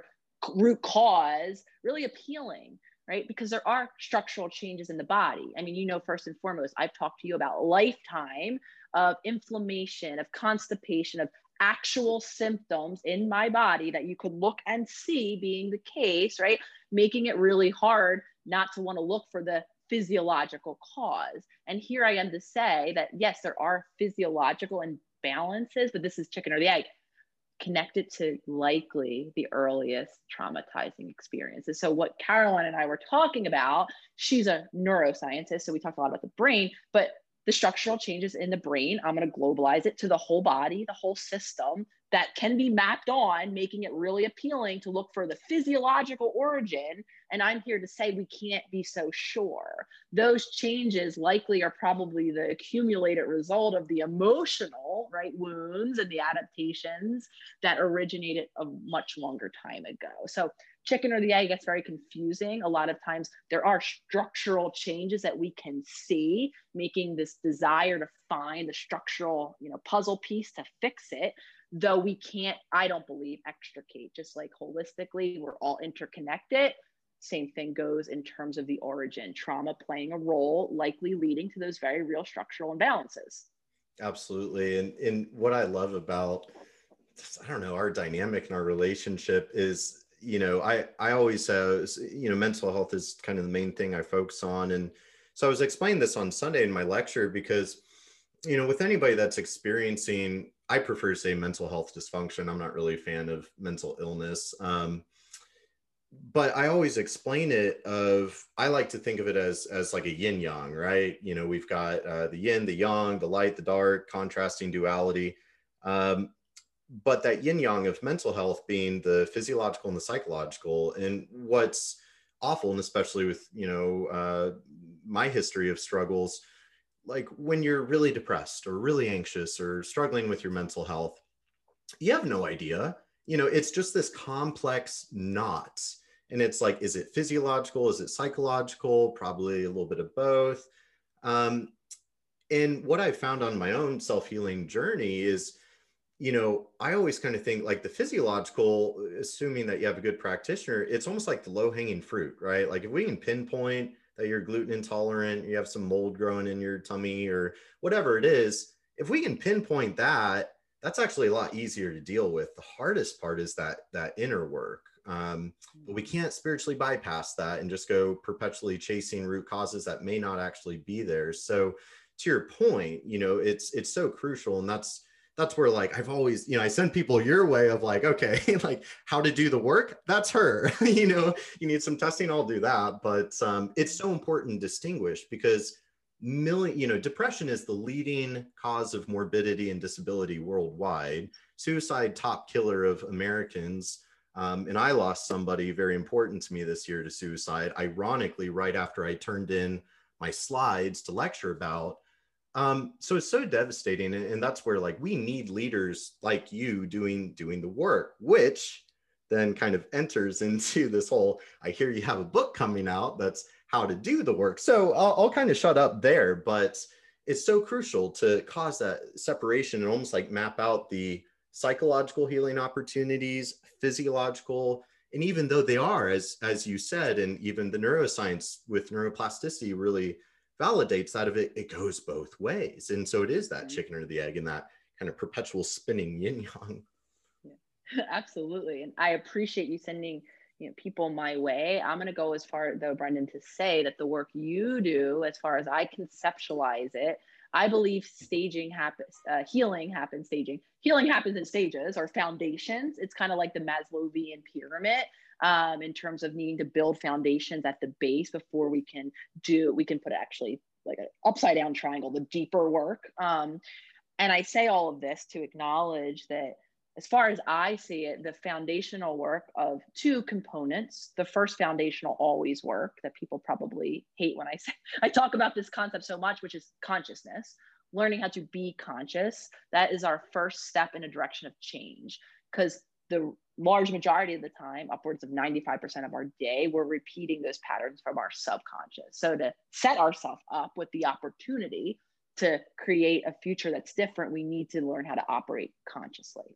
root cause really appealing right? Because there are structural changes in the body. I mean, you know, first and foremost, I've talked to you about lifetime of inflammation, of constipation, of actual symptoms in my body that you could look and see being the case, right? Making it really hard not to want to look for the physiological cause. And here I am to say that yes, there are physiological imbalances, but this is chicken or the egg connected to likely the earliest traumatizing experiences. So, what Caroline and I were talking about, she's a neuroscientist, so we talked a lot about the brain, but the structural changes in the brain, I'm going to globalize it to the whole body, the whole system that can be mapped on, making it really appealing to look for the physiological origin. And I'm here to say we can't be so sure. Those changes likely are probably the accumulated result of the emotional, right, wounds and the adaptations that originated a much longer time ago. So chicken or the egg gets very confusing. A lot of times there are structural changes that we can see, making this desire to find the structural, you know, puzzle piece to fix it though we can't, I don't believe, extricate, just like holistically, we're all interconnected. Same thing goes in terms of the origin, trauma playing a role, likely leading to those very real structural imbalances. Absolutely. And, and what I love about, I don't know, our dynamic and our relationship is, you know, I, I always say, you know, mental health is kind of the main thing I focus on. And so I was explaining this on Sunday in my lecture because, you know, with anybody that's experiencing I prefer to say mental health dysfunction. I'm not really a fan of mental illness. Um, but I always explain it of I like to think of it as as like a yin yang, right? You know, we've got uh, the yin, the yang, the light, the dark, contrasting duality. Um, but that yin yang of mental health being the physiological and the psychological, and what's awful, and especially with you know uh, my history of struggles, like when you're really depressed or really anxious or struggling with your mental health, you have no idea. You know, it's just this complex knot. And it's like is it physiological? Is it psychological? Probably a little bit of both. Um, and what i found on my own self-healing journey is you know i always kind of think like the physiological assuming that you have a good practitioner it's almost like the low-hanging fruit right like if we can pinpoint that you're gluten intolerant you have some mold growing in your tummy or whatever it is if we can pinpoint that that's actually a lot easier to deal with the hardest part is that that inner work um, but we can't spiritually bypass that and just go perpetually chasing root causes that may not actually be there. So to your point, you know, it's it's so crucial. And that's that's where like I've always, you know, I send people your way of like, okay, like how to do the work. That's her. you know, you need some testing, I'll do that. But um, it's so important to distinguish because million, you know, depression is the leading cause of morbidity and disability worldwide. Suicide top killer of Americans. Um, and I lost somebody very important to me this year to suicide, ironically, right after I turned in my slides to lecture about. Um, so it's so devastating. And, and that's where like we need leaders like you doing doing the work, which then kind of enters into this whole I hear you have a book coming out that's how to do the work. So I'll, I'll kind of shut up there, but it's so crucial to cause that separation and almost like map out the psychological healing opportunities, physiological, and even though they are, as as you said, and even the neuroscience with neuroplasticity really validates that of it, it goes both ways. And so it is that mm-hmm. chicken or the egg and that kind of perpetual spinning yin yang. Yeah. Absolutely. And I appreciate you sending you know, people my way. I'm going to go as far though, Brendan, to say that the work you do, as far as I conceptualize it, I believe staging happens, uh, healing happens staging. Healing happens in stages or foundations. It's kind of like the Maslowian pyramid um, in terms of needing to build foundations at the base before we can do, we can put actually like an upside down triangle, the deeper work. Um, and I say all of this to acknowledge that as far as I see it, the foundational work of two components. The first foundational always work that people probably hate when I say I talk about this concept so much, which is consciousness, learning how to be conscious. That is our first step in a direction of change because the large majority of the time, upwards of 95% of our day, we're repeating those patterns from our subconscious. So to set ourselves up with the opportunity to create a future that's different, we need to learn how to operate consciously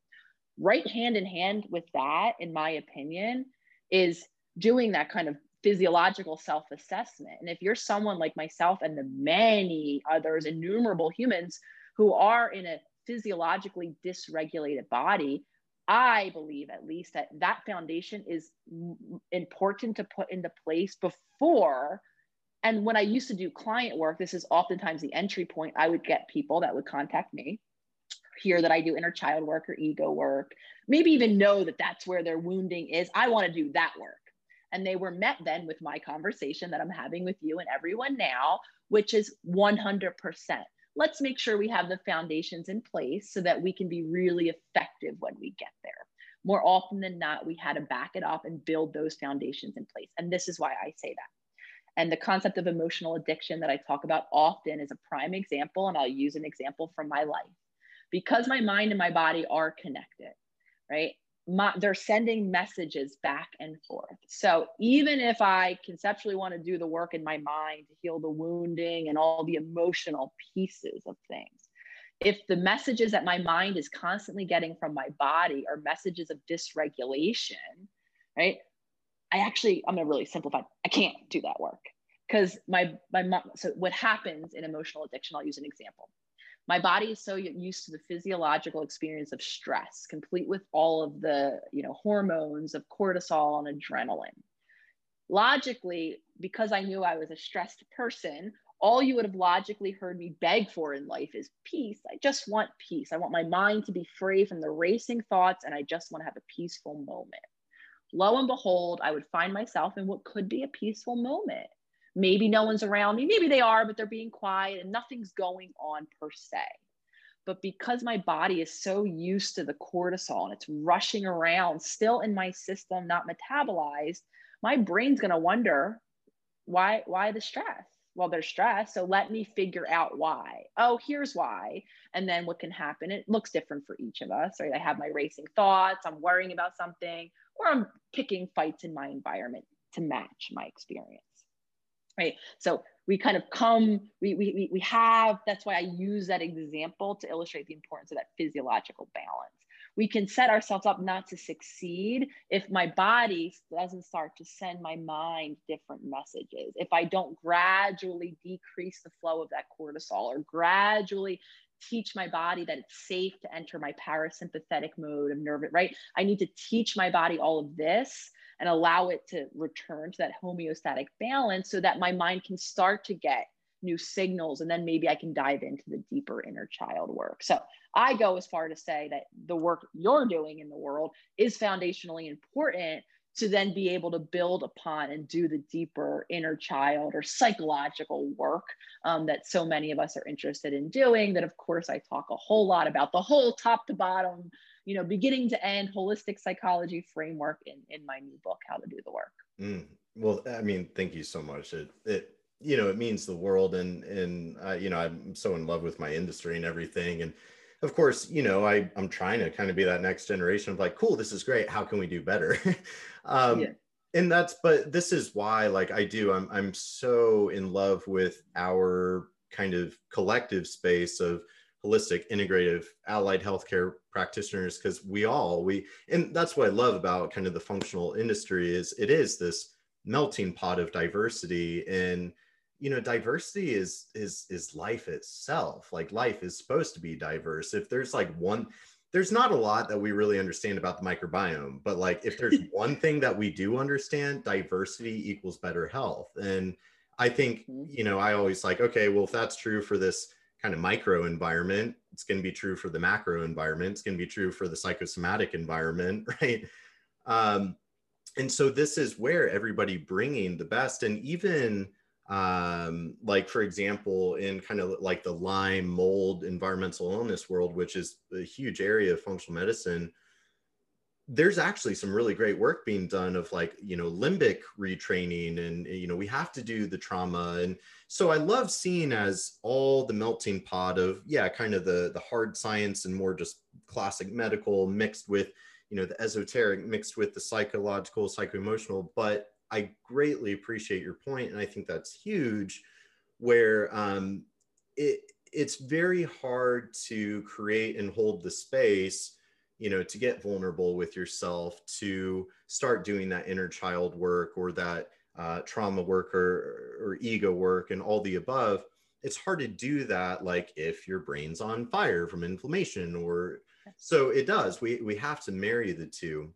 right hand in hand with that, in my opinion, is doing that kind of physiological self assessment. And if you're someone like myself and the many others, innumerable humans who are in a physiologically dysregulated body, I believe at least that that foundation is important to put into place before. And when I used to do client work, this is oftentimes the entry point. I would get people that would contact me hear that I do inner child work or ego work, maybe even know that that's where their wounding is. I want to do that work. And they were met then with my conversation that I'm having with you and everyone now, which is 100%. Let's make sure we have the foundations in place so that we can be really effective when we get there. More often than not, we had to back it up and build those foundations in place. And this is why I say that. And the concept of emotional addiction that I talk about often is a prime example. And I'll use an example from my life because my mind and my body are connected, right? My, they're sending messages back and forth. So even if I conceptually want to do the work in my mind to heal the wounding and all the emotional pieces of things, if the messages that my mind is constantly getting from my body are messages of dysregulation, right? I actually, I'm gonna really simplify. I can't do that work because my my mom. So what happens in emotional addiction? I'll use an example my body is so used to the physiological experience of stress complete with all of the you know hormones of cortisol and adrenaline. Logically because i knew i was a stressed person all you would have logically heard me beg for in life is peace. I just want peace. I want my mind to be free from the racing thoughts and i just want to have a peaceful moment. Lo and behold, I would find myself in what could be a peaceful moment. Maybe no one's around me. Maybe they are, but they're being quiet and nothing's going on per se. But because my body is so used to the cortisol and it's rushing around still in my system, not metabolized, my brain's going to wonder why why the stress? Well they're stressed so let me figure out why. Oh here's why. And then what can happen? It looks different for each of us right? I have my racing thoughts i'm worrying about something or i'm picking fights in my environment to match my experience right so we kind of come we, we we have that's why i use that example to illustrate the importance of that physiological balance we can set ourselves up not to succeed if my body doesn't start to send my mind different messages. If I don't gradually decrease the flow of that cortisol or gradually teach my body that it's safe to enter my parasympathetic mode of nervous, right? I need to teach my body all of this and allow it to return to that homeostatic balance so that my mind can start to get new signals and then maybe I can dive into the deeper inner child work. So I go as far to say that the work you're doing in the world is foundationally important to then be able to build upon and do the deeper inner child or psychological work um, that so many of us are interested in doing. That, of course, I talk a whole lot about the whole top to bottom, you know, beginning to end holistic psychology framework in, in my new book, How to Do the Work. Mm. Well, I mean, thank you so much. It, it you know it means the world and and uh, you know i'm so in love with my industry and everything and of course you know i i'm trying to kind of be that next generation of like cool this is great how can we do better um yeah. and that's but this is why like i do i'm i'm so in love with our kind of collective space of holistic integrative allied healthcare practitioners because we all we and that's what i love about kind of the functional industry is it is this melting pot of diversity and you know diversity is is is life itself. Like life is supposed to be diverse. If there's like one there's not a lot that we really understand about the microbiome but like if there's one thing that we do understand diversity equals better health. And i think mm-hmm. you know i always like okay well if that's true for this kind of micro environment it's going to be true for the macro environment it's going to be true for the psychosomatic environment right? Um and so this is where everybody bringing the best and even um, like for example in kind of like the lyme mold environmental illness world which is a huge area of functional medicine there's actually some really great work being done of like you know limbic retraining and you know we have to do the trauma and so i love seeing as all the melting pot of yeah kind of the the hard science and more just classic medical mixed with you know the esoteric mixed with the psychological psycho-emotional but I greatly appreciate your point, and I think that's huge. Where um, it it's very hard to create and hold the space, you know, to get vulnerable with yourself, to start doing that inner child work or that uh, trauma work or, or ego work and all the above. It's hard to do that, like if your brain's on fire from inflammation, or so it does. We we have to marry the two,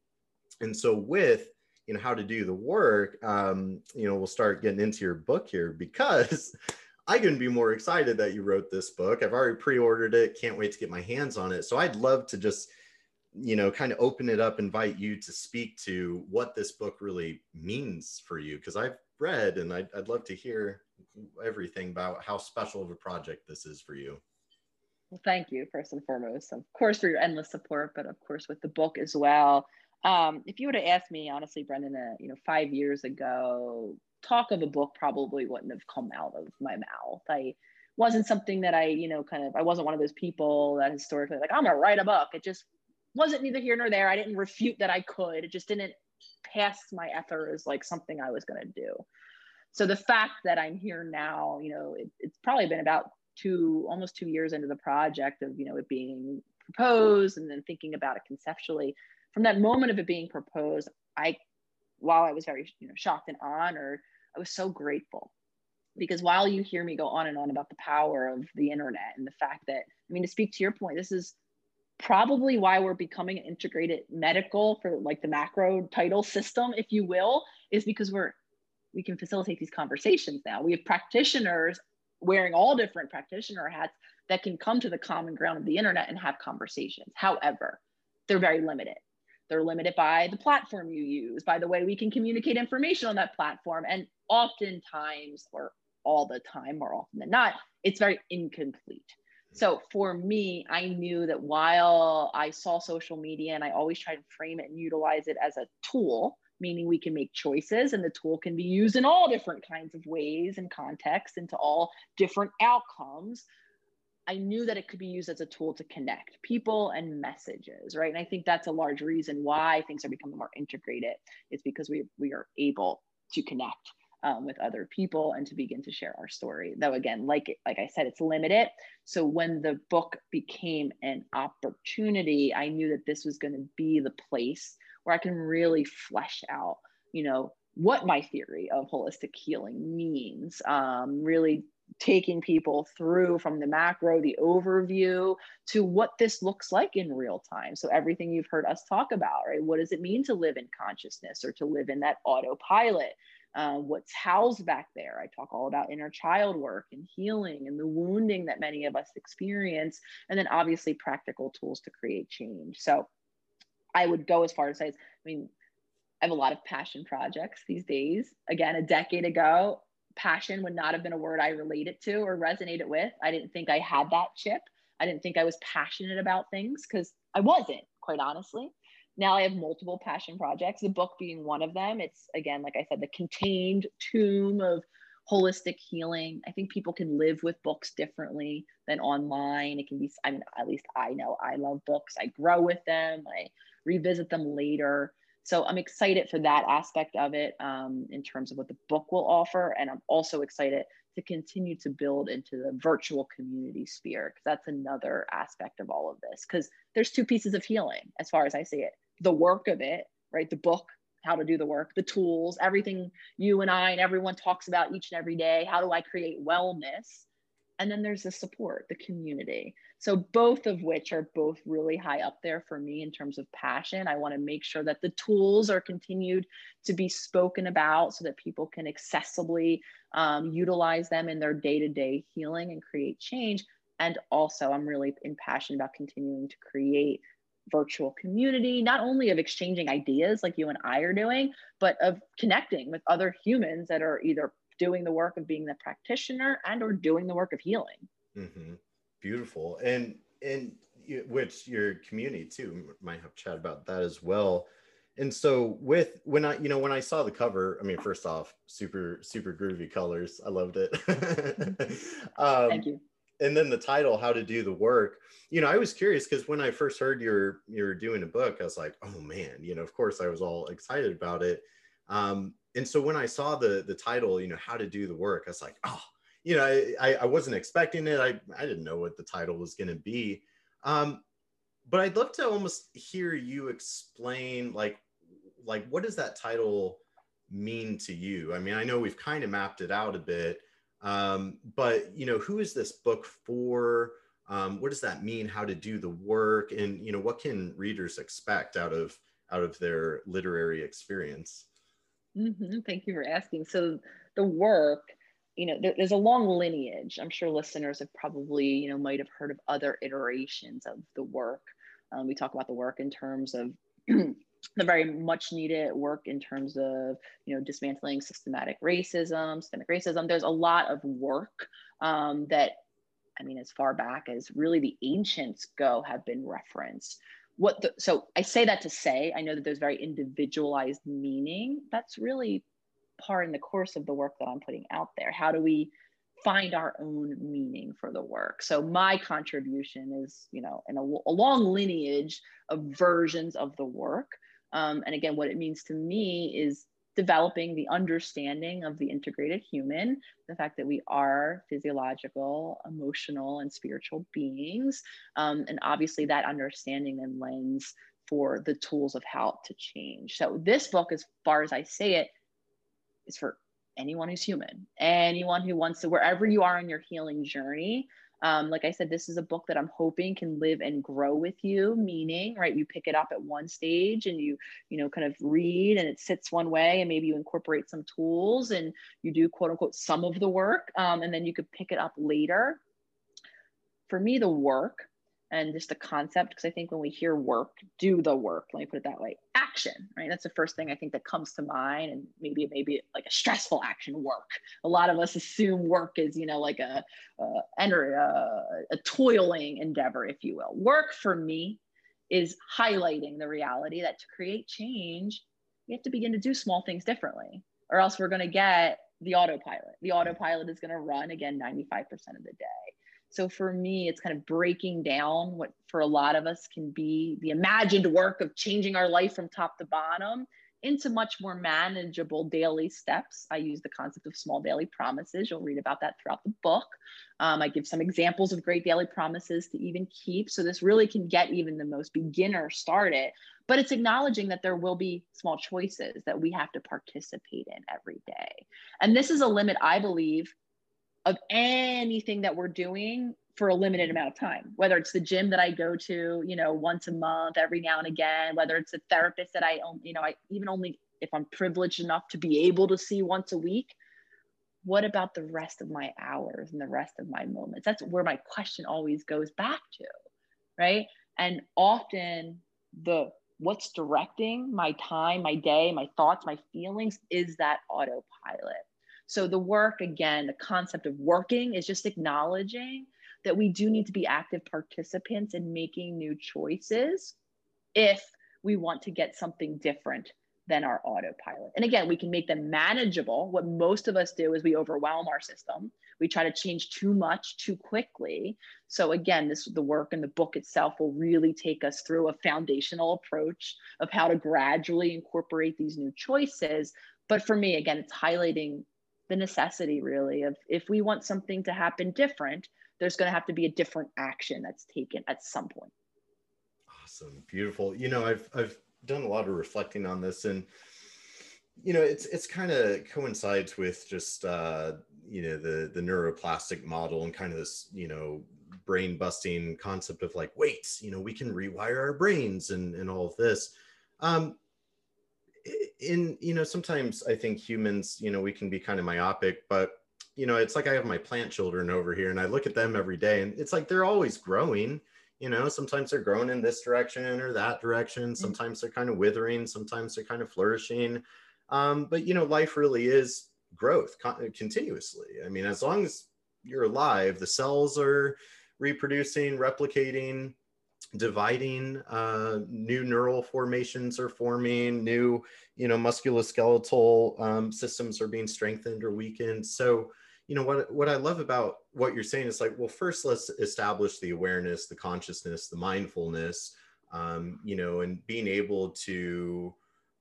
and so with you know how to do the work um, you know we'll start getting into your book here because i couldn't be more excited that you wrote this book i've already pre-ordered it can't wait to get my hands on it so i'd love to just you know kind of open it up invite you to speak to what this book really means for you because i've read and I'd, I'd love to hear everything about how special of a project this is for you well, thank you first and foremost of course for your endless support but of course with the book as well um, if you would have asked me, honestly, Brendan, uh, you know, five years ago, talk of a book probably wouldn't have come out of my mouth. I wasn't something that I, you know, kind of, I wasn't one of those people that historically like, I'm gonna write a book. It just wasn't neither here nor there. I didn't refute that I could. It just didn't pass my ether as like something I was gonna do. So the fact that I'm here now, you know, it, it's probably been about two, almost two years into the project of, you know, it being proposed and then thinking about it conceptually from that moment of it being proposed, I, while I was very you know, shocked and honored, I was so grateful because while you hear me go on and on about the power of the internet and the fact that, I mean, to speak to your point, this is probably why we're becoming an integrated medical for like the macro title system, if you will, is because we're we can facilitate these conversations now. We have practitioners wearing all different practitioner hats that can come to the common ground of the internet and have conversations. However, they're very limited they're limited by the platform you use, by the way we can communicate information on that platform. And oftentimes, or all the time, more often than not, it's very incomplete. So for me, I knew that while I saw social media and I always try to frame it and utilize it as a tool, meaning we can make choices and the tool can be used in all different kinds of ways and contexts into all different outcomes. I knew that it could be used as a tool to connect people and messages, right? And I think that's a large reason why things are becoming more integrated. It's because we we are able to connect um, with other people and to begin to share our story. Though again, like like I said, it's limited. So when the book became an opportunity, I knew that this was going to be the place where I can really flesh out, you know, what my theory of holistic healing means. Um, really taking people through from the macro, the overview to what this looks like in real time. So, everything you've heard us talk about, right? What does it mean to live in consciousness or to live in that autopilot? Uh, what's housed back there? I talk all about inner child work and healing and the wounding that many of us experience, and then obviously practical tools to create change. So, I would go as far as I mean, I have a lot of passion projects these days. Again, a decade ago, passion would not have been a word I related to or resonated with. I didn't think I had that chip. I didn't think I was passionate about things because I wasn't, quite honestly. Now I have multiple passion projects, the book being one of them. It's, again, like I said, the contained tomb of holistic healing. I think people can live with books differently than online. It can be, I mean, at least I know I love books. I grow with them, I revisit them later. So I'm excited for that aspect of it um, in terms of what the book will offer. And I'm also excited to continue to build into the virtual community sphere because that's another aspect of all of this. Because there's two pieces of healing as far as I see it the work of it, right? The book, how to do the work, the tools, everything you and I and everyone talks about each and every day. How do I create wellness? And then there's the support, the community. So both of which are both really high up there for me in terms of passion. I want to make sure that the tools are continued to be spoken about so that people can accessibly um, utilize them in their day-to-day healing and create change. And also I'm really impassioned about continuing to create virtual community, not only of exchanging ideas like you and I are doing, but of connecting with other humans that are either doing the work of being the practitioner and or doing the work of healing. Mm-hmm beautiful and and which your community too might have chat about that as well and so with when i you know when i saw the cover i mean first off super super groovy colors. I loved it. Um, thank you. and then the title how to do the work. You know i was curious because when i first heard you're you're doing a book i was like oh man you know of course i was all excited about it. Um, and so when i saw the the title you know how to do the work i was like oh you know, I, I wasn't expecting it. I, I didn't know what the title was going to be. Um, but I'd love to almost hear you explain like, like, what does that title mean to you? I mean, I know we've kind of mapped it out a bit, um, but you know, who is this book for? Um, what does that mean? How to do the work, and you know, what can readers expect out of out of their literary experience? Mm-hmm. Thank you for asking. So the work you know, there, there's a long lineage. I'm sure listeners have probably, you know, might have heard of other iterations of the work. Um, we talk about the work in terms of the very much needed work in terms of, you know, dismantling systematic racism, systemic racism. There's a lot of work um, that, I mean, as far back as really the ancients go, have been referenced what the, so i say that to say i know that there's very individualized meaning that's really part in the course of the work that I'm putting out there. How do we find our own meaning for the work? So my contribution is, you know, in a, a long lineage of versions of the work. Um, and again, what it means to me is developing the understanding of the integrated human, the fact that we are physiological, emotional, and spiritual beings. Um, and obviously, that understanding then lends for the tools of how to change. So, this book, as far as I say it, is for anyone who's human, anyone who wants to, wherever you are in your healing journey. Um, like I said, this is a book that I'm hoping can live and grow with you, meaning, right, you pick it up at one stage and you, you know, kind of read and it sits one way and maybe you incorporate some tools and you do quote unquote some of the work um, and then you could pick it up later. For me, the work and just the concept because i think when we hear work do the work let me put it that way action right? That's the first thing i think that comes to mind and maybe maybe like a stressful action work. A lot of us assume work is you know like a a, a, a toiling endeavor if you will. Work for me is highlighting the reality that to create change we have to begin to do small things differently or else we're going to get the autopilot. The autopilot is going to run again 95% of the day so for me, it's kind of breaking down what for a lot of us can be the imagined work of changing our life from top to bottom into much more manageable daily steps. I use the concept of small daily promises. You'll read about that throughout the book. Um, I give some examples of great daily promises to even keep. So this really can get even the most beginner started. But it's acknowledging that there will be small choices that we have to participate in every day. And this is a limit, I believe, of anything that we're doing for a limited amount of time whether it's the gym that i go to you know once a month every now and again whether it's a therapist that i you know i even only if i'm privileged enough to be able to see once a week what about the rest of my hours and the rest of my moments? That's where my question always goes back to right? And often the what's directing my time my day my thoughts my feelings is that autopilot so the work, again, the concept of working is just acknowledging that we do need to be active participants in making new choices if we want to get something different than our autopilot. And again, we can make them manageable. What most of us do is we overwhelm our system. We try to change too much too quickly. So again, this the work in the book itself will really take us through a foundational approach of how to gradually incorporate these new choices. But for me, again, it's highlighting the necessity really of if we want something to happen different there's going to have to be a different action that's taken at some point. Awesome. Beautiful. You know i've i've done a lot of reflecting on this and you know it's it's kind of coincides with just uh you know the the neuroplastic model and kind of this you know brain busting concept of like wait you know we can rewire our brains and and all of this. Um in you know sometimes i think humans you know we can be kind of myopic but you know it's like i have my plant children over here and i look at them every day and it's like they're always growing you know sometimes they're growing in this direction or that direction mm-hmm. sometimes they're kind of withering sometimes they're kind of flourishing um, but you know life really is growth con- continuously i mean as long as you're alive the cells are reproducing replicating dividing uh, new neural formations are forming new you know musculoskeletal um, systems are being strengthened or weakened. So you know what what i love about what you're saying is like well first let's establish the awareness the consciousness the mindfulness um, you know and being able to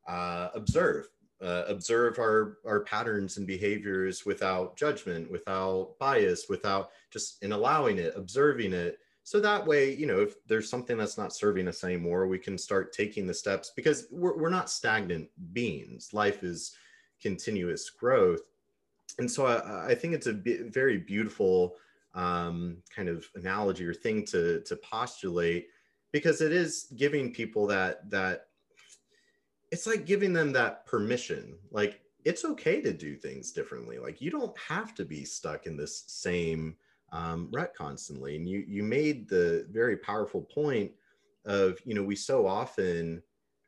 uh, observe uh, observe our our patterns and behaviors without judgment without bias without just in allowing it observing it so that way you know if there's something that's not serving us anymore we can start taking the steps because we're, we're not stagnant beings. Life is continuous growth. And so i, I think it's a very beautiful um, kind of analogy or thing to to postulate because it is giving people that that it's like giving them that permission. Like it's okay to do things differently. Like you don't have to be stuck in this same um, constantly. And you you made the very powerful point of you know we so often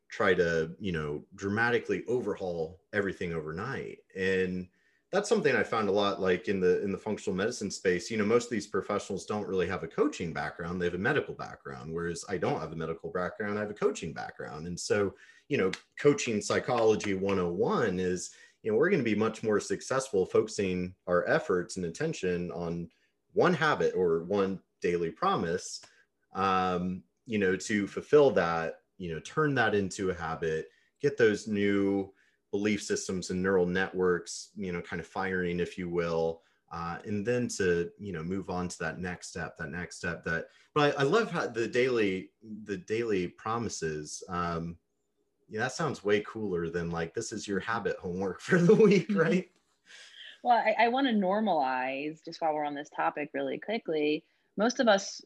try to you know dramatically overhaul everything overnight. And that's something i found a lot like in the in the functional medicine space. You know most of these professionals don't really have a coaching background. They have a medical background whereas i don't have a medical background. I have a coaching background. And so you know coaching psychology 101 is you know we're going to be much more successful focusing our efforts and attention on one habit or one daily promise um, you know to fulfill that you know turn that into a habit get those new belief systems and neural networks you know kind of firing if you will uh, and then to you know move on to that next step that next step that but I, I love how the daily the daily promises um yeah that sounds way cooler than like this is your habit homework for the week right well, I, I want to normalize just while we're on this topic really quickly. Most of us,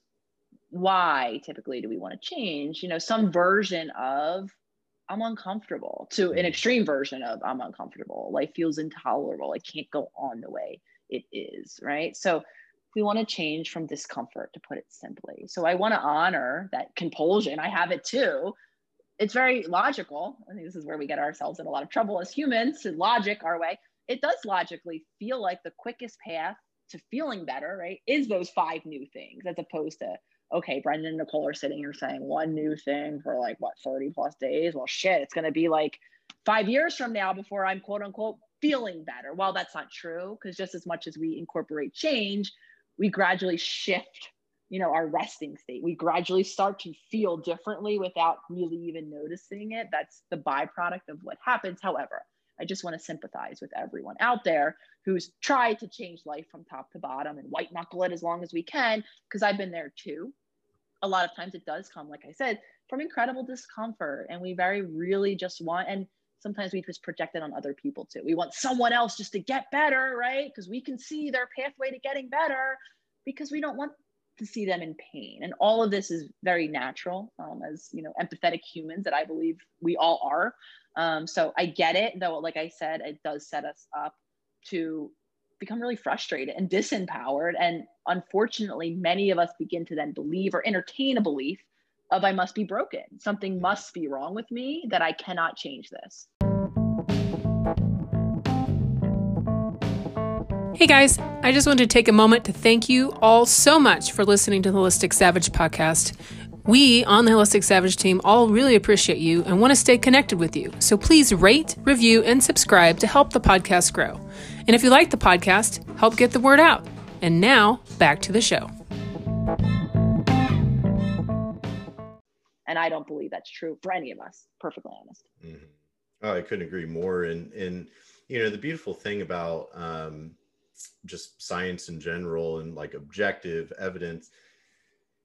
why typically do we want to change? You know, some version of I'm uncomfortable to an mm-hmm. extreme version of I'm uncomfortable. Life feels intolerable. I can't go on the way it is. Right. So we want to change from discomfort, to put it simply. So I want to honor that compulsion. I have it too. It's very logical. I think this is where we get ourselves in a lot of trouble as humans to logic our way. It does logically feel like the quickest path to feeling better, right? Is those five new things as opposed to, okay, Brendan and Nicole are sitting here saying one new thing for like what, 30 plus days? Well, shit, it's going to be like five years from now before I'm quote unquote feeling better. Well, that's not true because just as much as we incorporate change, we gradually shift you know our resting state we gradually start to feel differently without really even noticing it that's the byproduct of what happens however i just want to sympathize with everyone out there who's tried to change life from top to bottom and white knuckle it as long as we can because i've been there too a lot of times it does come like i said from incredible discomfort and we very really just want and sometimes we just project it on other people too. We want someone else just to get better, right? Because we can see their pathway to getting better because we don't want to see them in pain. And all of this is very natural um, as, you know, empathetic humans that I believe we all are. Um, so I get it, though, like I said, it does set us up to become really frustrated and disempowered. And unfortunately, many of us begin to then believe or entertain a belief of I must be broken. Something must be wrong with me that I cannot change this. Hey guys, I just wanted to take a moment to thank you all so much for listening to the Holistic Savage podcast. We on the Holistic Savage team all really appreciate you and want to stay connected with you. So please rate, review, and subscribe to help the podcast grow. And if you like the podcast, help get the word out. And now, back to the show. And I don't believe that's true for any of us, perfectly honest. Mm-hmm. Oh, I couldn't agree more. And, and, you know, the beautiful thing about, um, just science in general and like objective evidence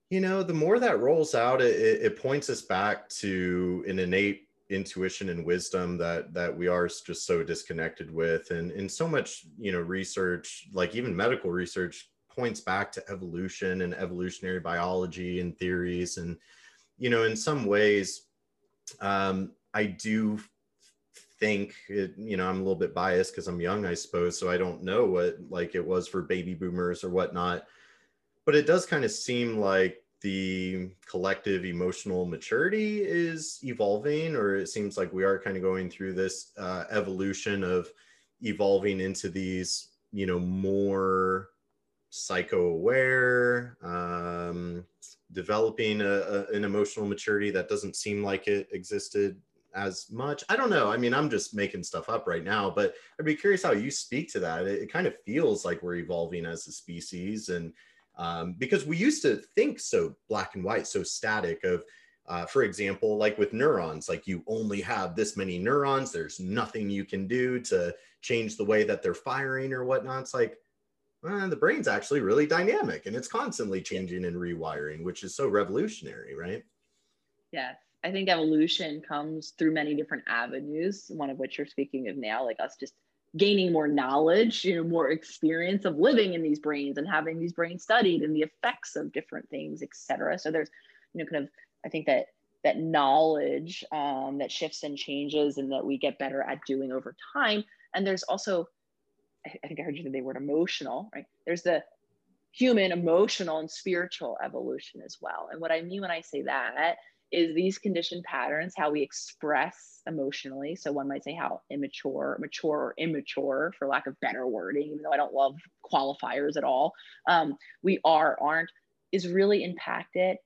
you know the more that rolls out it, it points us back to an innate intuition and wisdom that that we are just so disconnected with. And in so much you know research like even medical research points back to evolution and evolutionary biology and theories. And you know in some ways um, i do think it, you know i'm a little bit biased because i'm young i suppose so i don't know what like it was for baby boomers or whatnot. But it does kind of seem like the collective emotional maturity is evolving or it seems like we are kind of going through this uh, evolution of evolving into these you know more psycho aware um, developing a, a, an emotional maturity that doesn't seem like it existed as much. I don't know. I mean, I'm just making stuff up right now, but I'd be curious how you speak to that. It, it kind of feels like we're evolving as a species, and um, because we used to think so black and white, so static. Of, uh, for example, like with neurons, like you only have this many neurons. There's nothing you can do to change the way that they're firing or whatnot. It's like well, the brain's actually really dynamic and it's constantly changing and rewiring, which is so revolutionary, right? Yes. I think evolution comes through many different avenues, one of which you're speaking of now, like us just gaining more knowledge, you know, more experience of living in these brains and having these brains studied and the effects of different things, et cetera. So there's, you know, kind of, I think that that knowledge um, that shifts and changes and that we get better at doing over time. And there's also, I think I heard you say the word emotional, right? There's the human, emotional, and spiritual evolution as well. And what I mean when I say that is these conditioned patterns how we express emotionally. So one might say how immature mature or immature for lack of better wording even though i don't love qualifiers at all um, we are aren't is really impacted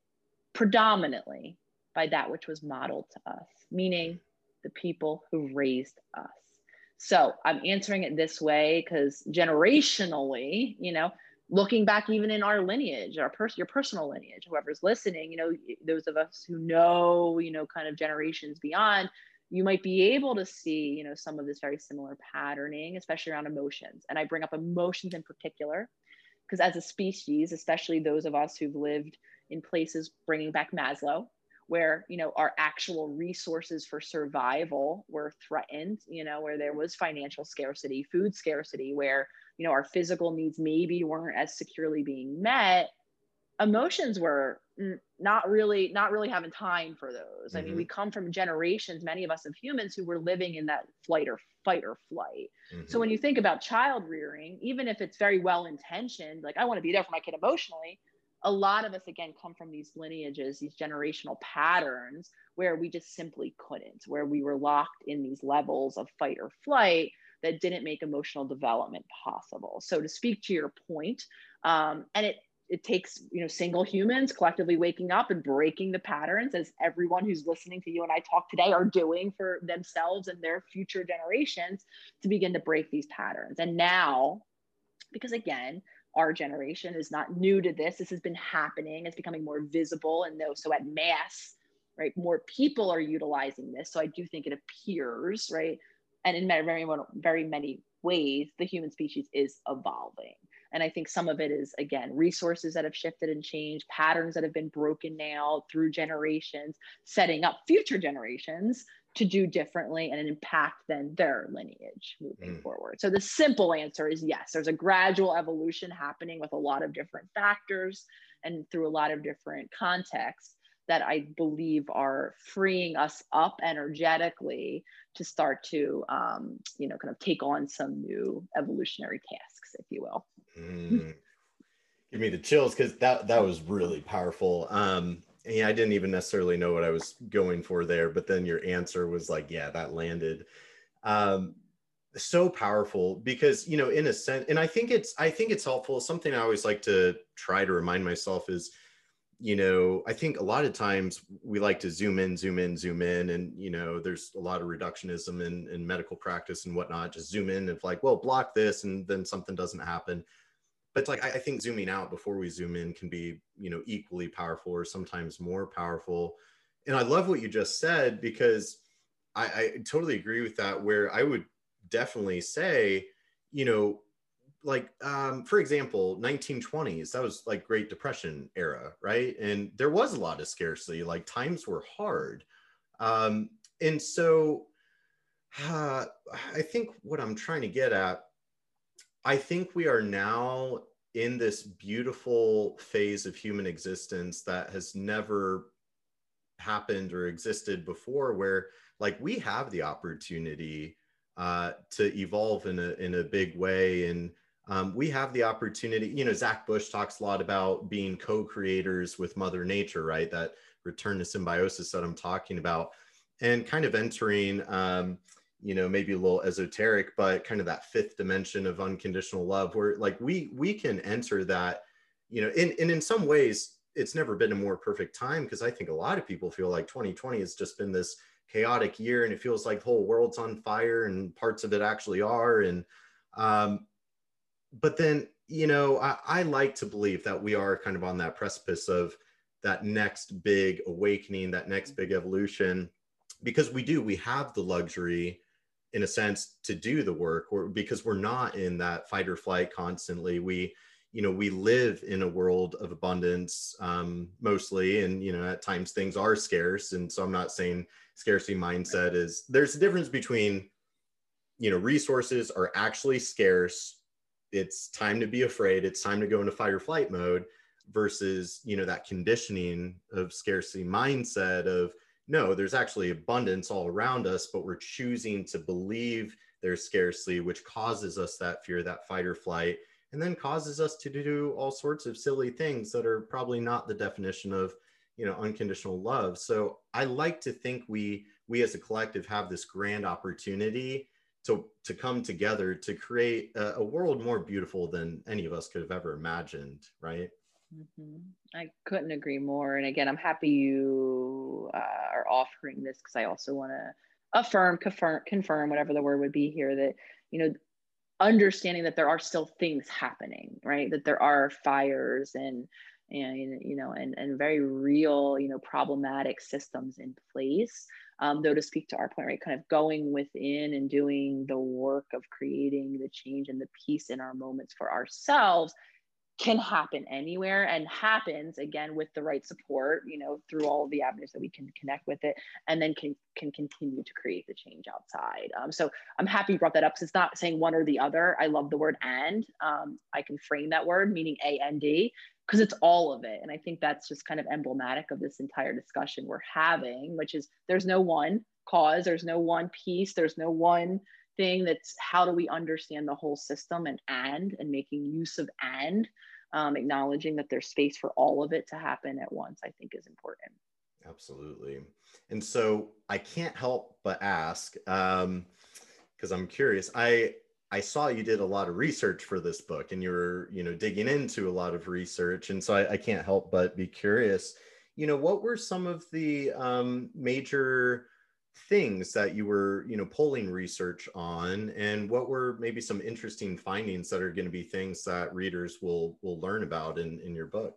predominantly by that which was modeled to us meaning the people who raised us. So i'm answering it this way because generationally you know looking back even in our lineage our person your personal lineage whoever's listening you know those of us who know you know kind of generations beyond you might be able to see you know some of this very similar patterning especially around emotions. And i bring up emotions in particular because as a species especially those of us who've lived in places bringing back maslow where you know our actual resources for survival were threatened you know where there was financial scarcity food scarcity where you know our physical needs maybe weren't as securely being met emotions were not really not really having time for those mm-hmm. i mean we mm-hmm. come from generations many of us of humans who were living in that flight or fight or flight mm-hmm. so when you think about child rearing even if it's very well intentioned like i want to be there for my kid emotionally a lot of us again come from these lineages these generational patterns where we just simply couldn't where we were locked in these levels of fight or flight that didn't make emotional development possible. So to speak to your point um, and it it takes you know single humans collectively waking up and breaking the patterns as everyone who's listening to you and i talk today are doing for themselves and their future generations to begin to break these patterns. And now because again our generation is not new to this this has been happening it's becoming more visible and though so at mass right more people are utilizing this. So i do think it appears right and in very very, many ways the human species is evolving and I think some of it is, again, resources that have shifted and changed, patterns that have been broken now through generations, setting up future generations to do differently and impact then their lineage moving mm. forward. So the simple answer is yes, there's a gradual evolution happening with a lot of different factors and through a lot of different contexts that I believe are freeing us up energetically to start to, um, you know, kind of take on some new evolutionary tasks, if you will. Mm. Give me the chills because that that was really powerful. Um, yeah, I didn't even necessarily know what I was going for there, but then your answer was like, yeah, that landed. Um, so powerful because you know, in a sense, and I think it's I think it's helpful. Something I always like to try to remind myself is, you know, I think a lot of times we like to zoom in, zoom in, zoom in, and you know, there's a lot of reductionism in, in medical practice and whatnot. Just zoom in and like, well, block this, and then something doesn't happen but it's like I, I think zooming out before we zoom in can be you know equally powerful or sometimes more powerful and i love what you just said because I, I totally agree with that where i would definitely say you know like um, for example 1920s that was like great depression era right? And there was a lot of scarcity like times were hard. Um, and so uh, i think what i'm trying to get at I think we are now in this beautiful phase of human existence that has never happened or existed before where like we have the opportunity uh, to evolve in a in a big way and um, we have the opportunity you know zach bush talks a lot about being co-creators with mother nature right? That return to symbiosis that i'm talking about and kind of entering um, you know maybe a little esoteric but kind of that fifth dimension of unconditional love where like we we can enter that you know in, and in some ways it's never been a more perfect time because i think a lot of people feel like 2020 has just been this chaotic year and it feels like the whole world's on fire and parts of it actually are. And um but then you know I, I like to believe that we are kind of on that precipice of that next big awakening that next big evolution. Because we do we have the luxury in a sense to do the work. Or because we're not in that fight or flight constantly. We you know we live in a world of abundance um, mostly. And you know at times things are scarce. And so i'm not saying scarcity mindset is there's a difference between you know resources are actually scarce it's time to be afraid it's time to go into fight or flight mode versus you know that conditioning of scarcity mindset of no, there's actually abundance all around us, but we're choosing to believe there's scarcity, which causes us that fear, that fight or flight, and then causes us to do all sorts of silly things that are probably not the definition of you know unconditional love. So i like to think we we as a collective have this grand opportunity to to come together to create a, a world more beautiful than any of us could have ever imagined right Mm-hmm. I couldn't agree more. And again, I'm happy you uh, are offering this because I also want to affirm, confirm, confirm, whatever the word would be here, that, you know, understanding that there are still things happening, right? That there are fires and, and you know, and, and very real, you know, problematic systems in place. Um, though to speak to our point, right, kind of going within and doing the work of creating the change and the peace in our moments for ourselves can happen anywhere and happens again with the right support you know through all the avenues that we can connect with it and then can can continue to create the change outside. Um, so i'm happy you brought that up because it's not saying one or the other. I love the word and um, i can frame that word meaning a and d because it's all of it. And I think that's just kind of emblematic of this entire discussion we're having, which is there's no one cause, there's no one piece, there's no one thing that's how do we understand the whole system and and and making use of and um, acknowledging that there's space for all of it to happen at once i think is important absolutely and so i can't help but ask um because i'm curious i i saw you did a lot of research for this book and you were you know digging into a lot of research and so i, I can't help but be curious you know what were some of the um, major things that you were you know polling research on? And what were maybe some interesting findings that are going to be things that readers will will learn about in in your book?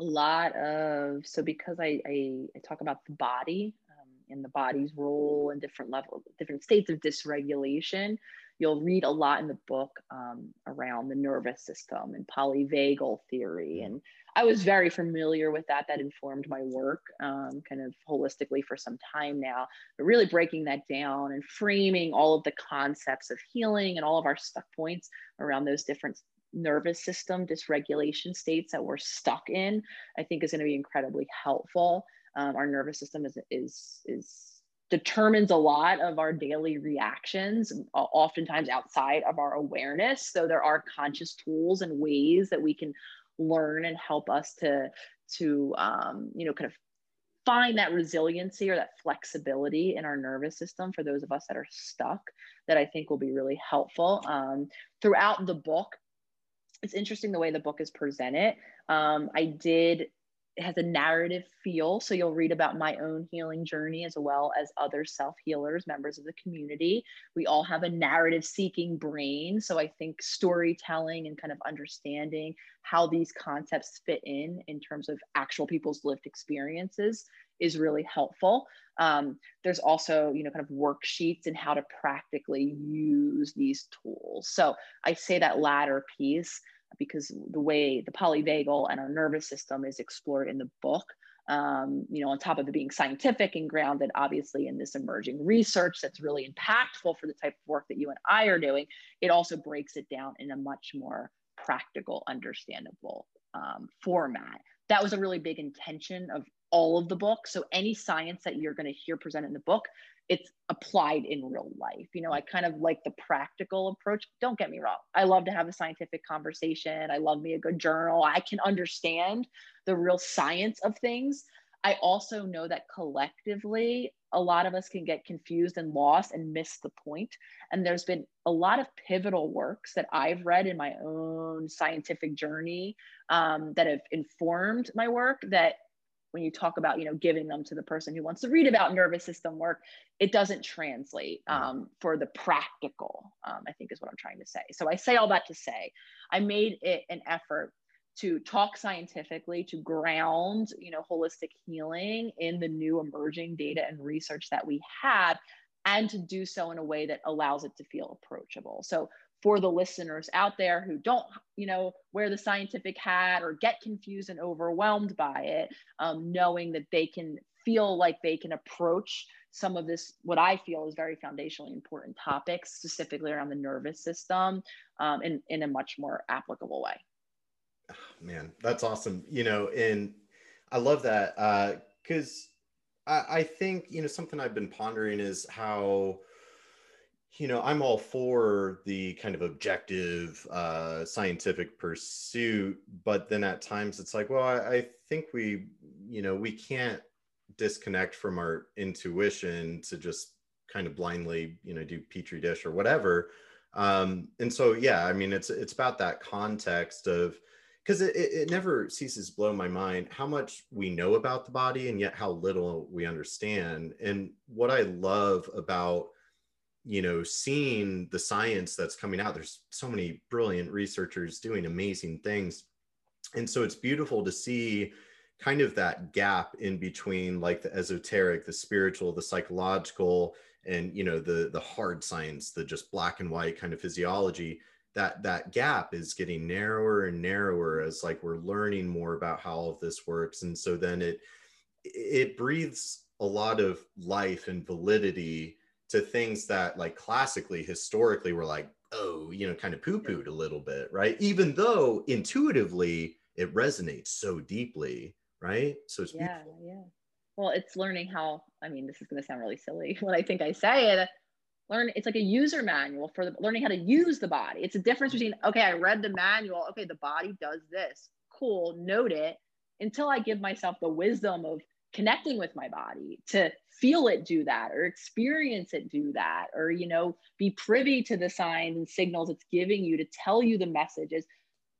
A lot of so because i i, I talk about the body um, and the body's role and different levels different states of dysregulation you'll read a lot in the book um, around the nervous system and polyvagal theory mm-hmm. and I was very familiar with that. That informed my work um, kind of holistically for some time now, but really breaking that down and framing all of the concepts of healing and all of our stuck points around those different nervous system dysregulation states that we're stuck in, I think is going to be incredibly helpful. Um, our nervous system is, is, is determines a lot of our daily reactions, oftentimes outside of our awareness. So there are conscious tools and ways that we can learn and help us to to um, you know kind of find that resiliency or that flexibility in our nervous system for those of us that are stuck that i think will be really helpful um, throughout the book it's interesting the way the book is presented um, i did it has a narrative feel. So you'll read about my own healing journey as well as other self healers, members of the community. We all have a narrative seeking brain. So I think storytelling and kind of understanding how these concepts fit in in terms of actual people's lived experiences is really helpful. Um, there's also, you know, kind of worksheets and how to practically use these tools. So I say that latter piece because the way the polyvagal and our nervous system is explored in the book um, you know, on top of it being scientific and grounded, obviously, in this emerging research that's really impactful for the type of work that you and I are doing, it also breaks it down in a much more practical, understandable um, format. That was a really big intention of all of the book. So, any science that you're going to hear presented in the book, it's applied in real life. You know, I kind of like the practical approach. Don't get me wrong. I love to have a scientific conversation. I love me a good journal. I can understand the real science of things. I also know that collectively, a lot of us can get confused and lost and miss the point. And there's been a lot of pivotal works that I've read in my own scientific journey um, that have informed my work that when you talk about you know giving them to the person who wants to read about nervous system work it doesn't translate mm. um, for the practical um, i think is what i'm trying to say so i say all that to say i made it an effort to talk scientifically to ground you know holistic healing in the new emerging data and research that we have and to do so in a way that allows it to feel approachable so for the listeners out there who don't you know wear the scientific hat or get confused and overwhelmed by it um, knowing that they can feel like they can approach some of this what i feel is very foundationally important topics specifically around the nervous system um, in, in a much more applicable way. Oh, man that's awesome. You know and i love that because uh, I, I think you know something i've been pondering is how you know i'm all for the kind of objective uh, scientific pursuit but then at times it's like well I, I, think we you know we can't disconnect from our intuition to just kind of blindly you know do petri dish or whatever. Um, and so yeah i mean it's it's about that context of because it, it never ceases to blow my mind how much we know about the body and yet how little we understand. And what i love about you know seeing the science that's coming out there's so many brilliant researchers doing amazing things. And so it's beautiful to see kind of that gap in between like the esoteric the spiritual the psychological and you know the the hard science the just black and white kind of physiology that that gap is getting narrower and narrower as like we're learning more about how all of this works. And so then it it breathes a lot of life and validity to things that like classically historically were like oh you know kind of poo pooed a little bit right even though intuitively it resonates so deeply, right? So it's yeah, beautiful. yeah. Well, it's learning how. I mean, this is going to sound really silly when I think I say it. Learn. It's like a user manual for the, learning how to use the body. It's a difference mm-hmm. between okay, I read the manual. Okay, the body does this. Cool, note it. Until I give myself the wisdom of connecting with my body to feel it do that or experience it do that or you know be privy to the signs and signals it's giving you to tell you the messages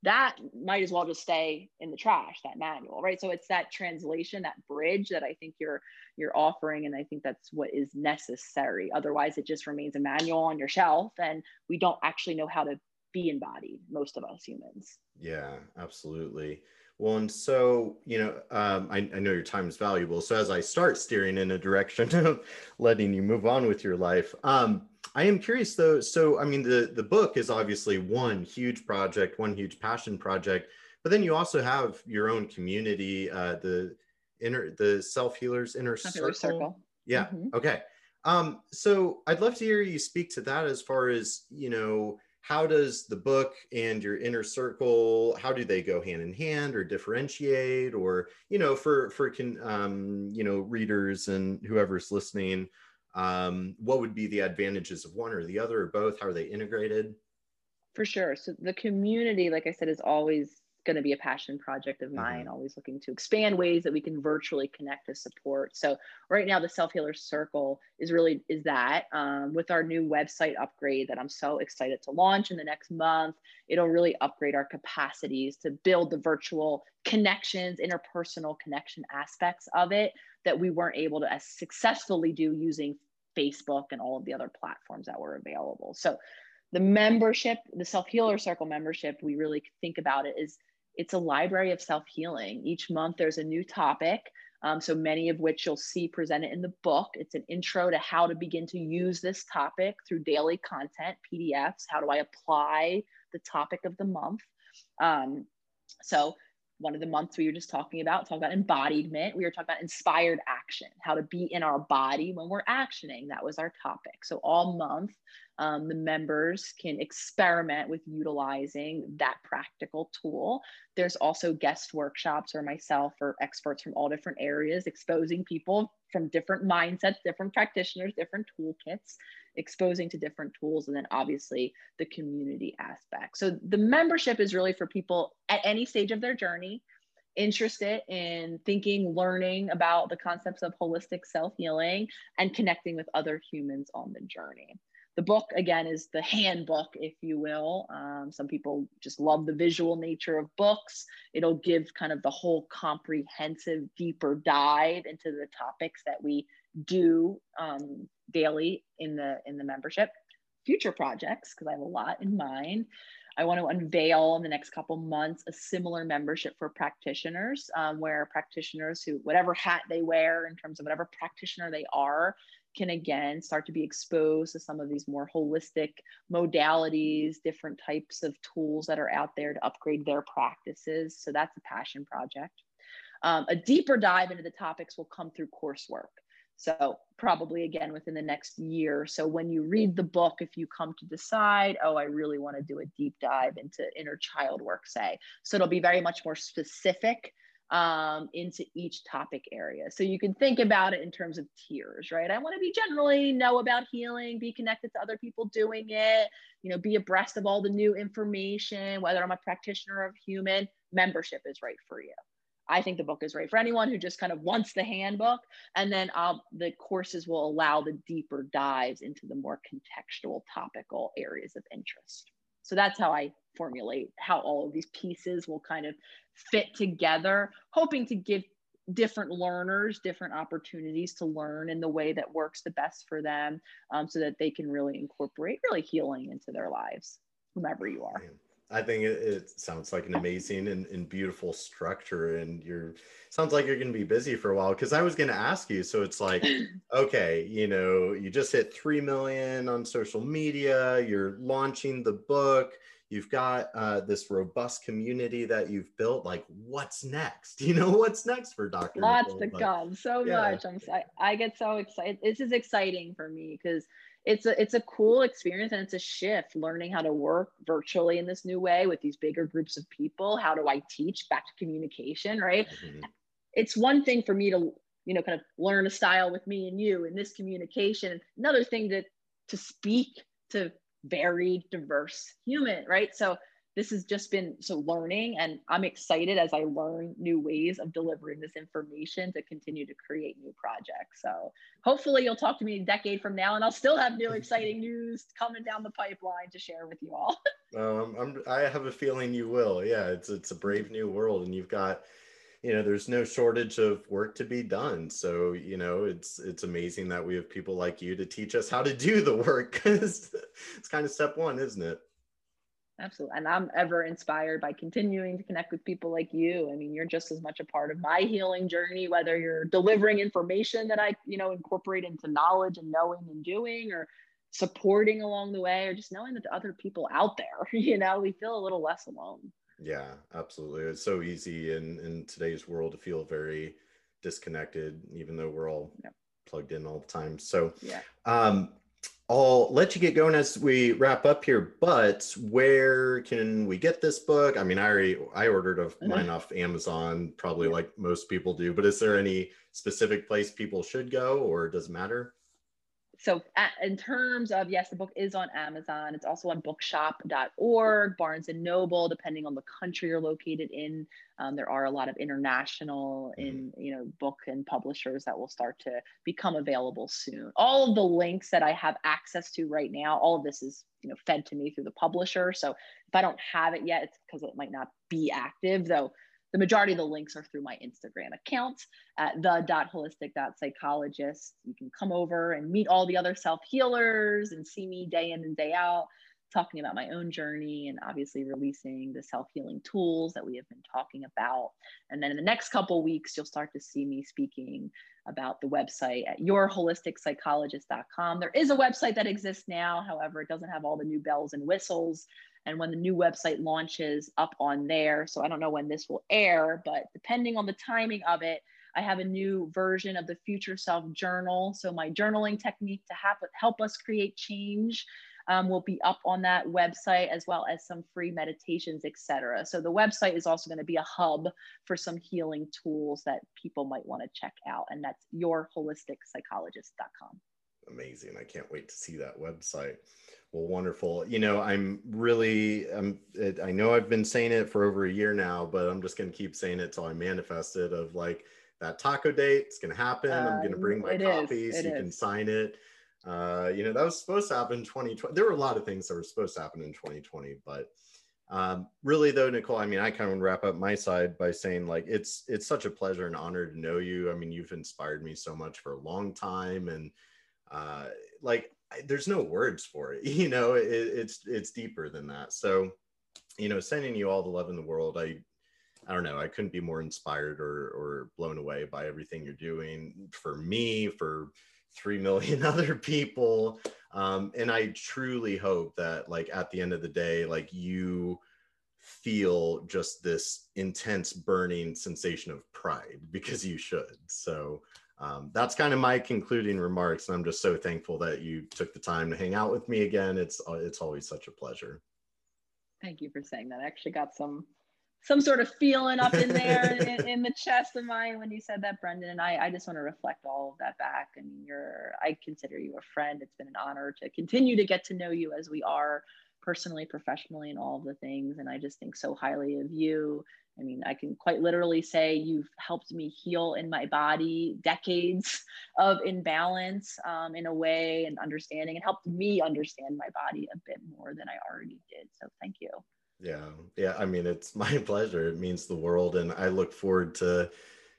that might as well just stay in the trash that manual right? So it's that translation that bridge that i think you're you're offering and i think that's what is necessary. Otherwise it just remains a manual on your shelf and we don't actually know how to be embodied most of us humans. Yeah absolutely well, and so, you know, um, I, I, know your time is valuable. So as I start steering in a direction of letting you move on with your life, um, I am curious though. So, I mean, the, the book is obviously one huge project, one huge passion project, but then you also have your own community, uh, the inner, the self healers inner circle. circle. Yeah. Mm-hmm. Okay. Um, so I'd love to hear you speak to that as far as, you know, how does the book and your inner circle how do they go hand in hand or differentiate or you know for for can um, you know readers and whoever's listening um, what would be the advantages of one or the other or both? How are they integrated? For sure. So the community like i said is always going to be a passion project of mine, mm-hmm. always looking to expand ways that we can virtually connect to support. So right now the Self Healer Circle is really is that um, with our new website upgrade that I'm so excited to launch in the next month. It'll really upgrade our capacities to build the virtual connections, interpersonal connection aspects of it that we weren't able to as successfully do using Facebook and all of the other platforms that were available. So the membership, the self healer circle membership, we really think about it is it's a library of self healing. Each month there's a new topic. Um, so many of which you'll see presented in the book. It's an intro to how to begin to use this topic through daily content, PDFs. How do I apply the topic of the month? Um, so one of the months we were just talking about, talking about embodiment. We were talking about inspired action, how to be in our body when we're actioning. That was our topic. So all month, um, the members can experiment with utilizing that practical tool. There's also guest workshops or myself or experts from all different areas exposing people from different mindsets, different practitioners, different toolkits, exposing to different tools, and then obviously the community aspect. So the membership is really for people at any stage of their journey interested in thinking, learning about the concepts of holistic self healing, and connecting with other humans on the journey. The book again is the handbook if you will. Um, some people just love the visual nature of books. It'll give kind of the whole comprehensive deeper dive into the topics that we do um, daily in the in the membership future projects because i have a lot in mind I want to unveil in the next couple months a similar membership for practitioners, um, where practitioners who, whatever hat they wear in terms of whatever practitioner they are, can again start to be exposed to some of these more holistic modalities, different types of tools that are out there to upgrade their practices. So that's a passion project. Um, a deeper dive into the topics will come through coursework. So, probably again within the next year. So, when you read the book, if you come to decide, oh, I really want to do a deep dive into inner child work, say, so it'll be very much more specific um, into each topic area. So you can think about it in terms of tiers, right? I want to be generally know about healing, be connected to other people doing it, you know, be abreast of all the new information, whether I'm a practitioner or human, membership is right for you. I think the book is right for anyone who just kind of wants the handbook. And then um, the courses will allow the deeper dives into the more contextual, topical areas of interest. So that's how I formulate how all of these pieces will kind of fit together, hoping to give different learners different opportunities to learn in the way that works the best for them um, so that they can really incorporate really healing into their lives, whomever you are. I think it, it, sounds like an amazing and, and, beautiful structure, and you're sounds like you're going to be busy for a while. Because I was going to ask you, so it's like, okay, you know, you just hit three million on social media. You're launching the book you've got uh, this robust community that you've built. Like, what's next? You know, what's next for Dr. Lots Nicole? to come. So yeah. much. I'm. I, I get so excited. This is exciting for me because it's a it's a cool experience and it's a shift learning how to work virtually in this new way with these bigger groups of people. How do i teach? Back to communication right? Mm-hmm. it's one thing for me to you know kind of learn a style with me and you in this communication. Another thing to to speak to varied diverse human right? So this has just been so learning and i'm excited as i learn new ways of delivering this information to continue to create new projects. So hopefully you'll talk to me a decade from now and i'll still have new exciting news coming down the pipeline to share with you all. Um, I'm, i have a feeling you will. Yeah it's it's a brave new world and you've got you know there's no shortage of work to be done. So you know it's it's amazing that we have people like you to teach us how to do the work because it's kind of step one isn't it Absolutely. And I'm ever inspired by continuing to connect with people like you. I mean, you're just as much a part of my healing journey, whether you're delivering information that I, you know, incorporate into knowledge and knowing and doing or supporting along the way or just knowing that the other people out there, you know, we feel a little less alone. Yeah, absolutely. It's so easy in, in today's world to feel very disconnected, even though we're all yeah. plugged in all the time. So, yeah. um, I'll let you get going as we wrap up here, but where can we get this book? I mean, I already I ordered of mm-hmm. mine off Amazon, probably like most people do, but is there any specific place people should go or does it matter? So in terms of yes the book is on amazon. It's also on bookshop.org barnes and noble depending on the country you're located in. Um, there are a lot of international mm-hmm. in you know book and publishers that will start to become available soon. All of the links that i have access to right now all of this is you know fed to me through the publisher. So if i don't have it yet it's because it might not be active though the majority of the links are through my Instagram account at the.holistic.psychologist. You can come over and meet all the other self healers and see me day in and day out talking about my own journey and obviously releasing the self-healing tools that we have been talking about. And then in the next couple weeks you'll start to see me speaking about the website at yourholisticpsychologist.com there is a website that exists now however it doesn't have all the new bells and whistles and when the new website launches up on there. So I don't know when this will air, but depending on the timing of it, I have a new version of the Future Self Journal. So my journaling technique to help us create change um, will be up on that website as well as some free meditations, etc. So the website is also going to be a hub for some healing tools that people might want to check out, and that's yourholisticpsychologist.com amazing. I can't wait to see that website. Well, wonderful. You know, I'm really, I'm, it, I know I've been saying it for over a year now, but I'm just going to keep saying it till I manifest it of like that taco date. It's going to happen. Uh, I'm going to bring my copy so you is. can sign it. Uh, you know, that was supposed to happen in 2020. There were a lot of things that were supposed to happen in 2020, but um, really though, Nicole, I mean, I kind of wrap up my side by saying like, it's, it's such a pleasure and honor to know you. I mean, you've inspired me so much for a long time and, uh, like there's no words for it you know it, it's it's deeper than that. So you know sending you all the love in the world i i don't know i couldn't be more inspired or or blown away by everything you're doing for me for 3 million other people. Um, and i truly hope that like at the end of the day like you feel just this intense burning sensation of pride because you should. So um, that's kind of my concluding remarks. And I'm just so thankful that you took the time to hang out with me again. It's uh, it's always such a pleasure. Thank you for saying that. I actually got some some sort of feeling up in there in, in, the chest of mine when you said that, Brendan. And I, I just want to reflect all of that back. I mean, you're I consider you a friend. It's been an honor to continue to get to know you as we are personally, professionally, and all of the things. And I just think so highly of you I mean, I can quite literally say you've helped me heal in my body decades of imbalance um, in a way and understanding and helped me understand my body a bit more than I already did. So thank you. Yeah. Yeah. I mean, it's my pleasure. It means the world. And I look forward to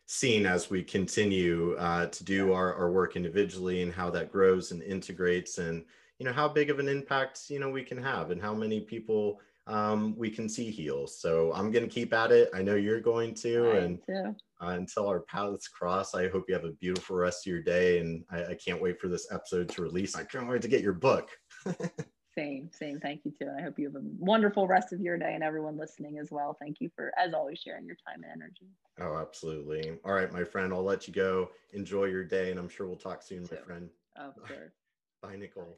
seeing as we continue uh, to do our, our work individually and how that grows and integrates and, you know, how big of an impact, you know, we can have and how many people um, we can see heals. So I'm going to keep at it. I know you're going to. I and uh, until our paths cross, I hope you have a beautiful rest of your day. And I, I can't wait for this episode to release. I can't wait to get your book. Same, same. Thank you too. And I hope you have a wonderful rest of your day and everyone listening as well. Thank you for, as always, sharing your time and energy. Oh, absolutely. All right, my friend, I'll let you go. Enjoy your day, and I'm sure we'll talk soon, my friend. Of course. Bye, Nicole.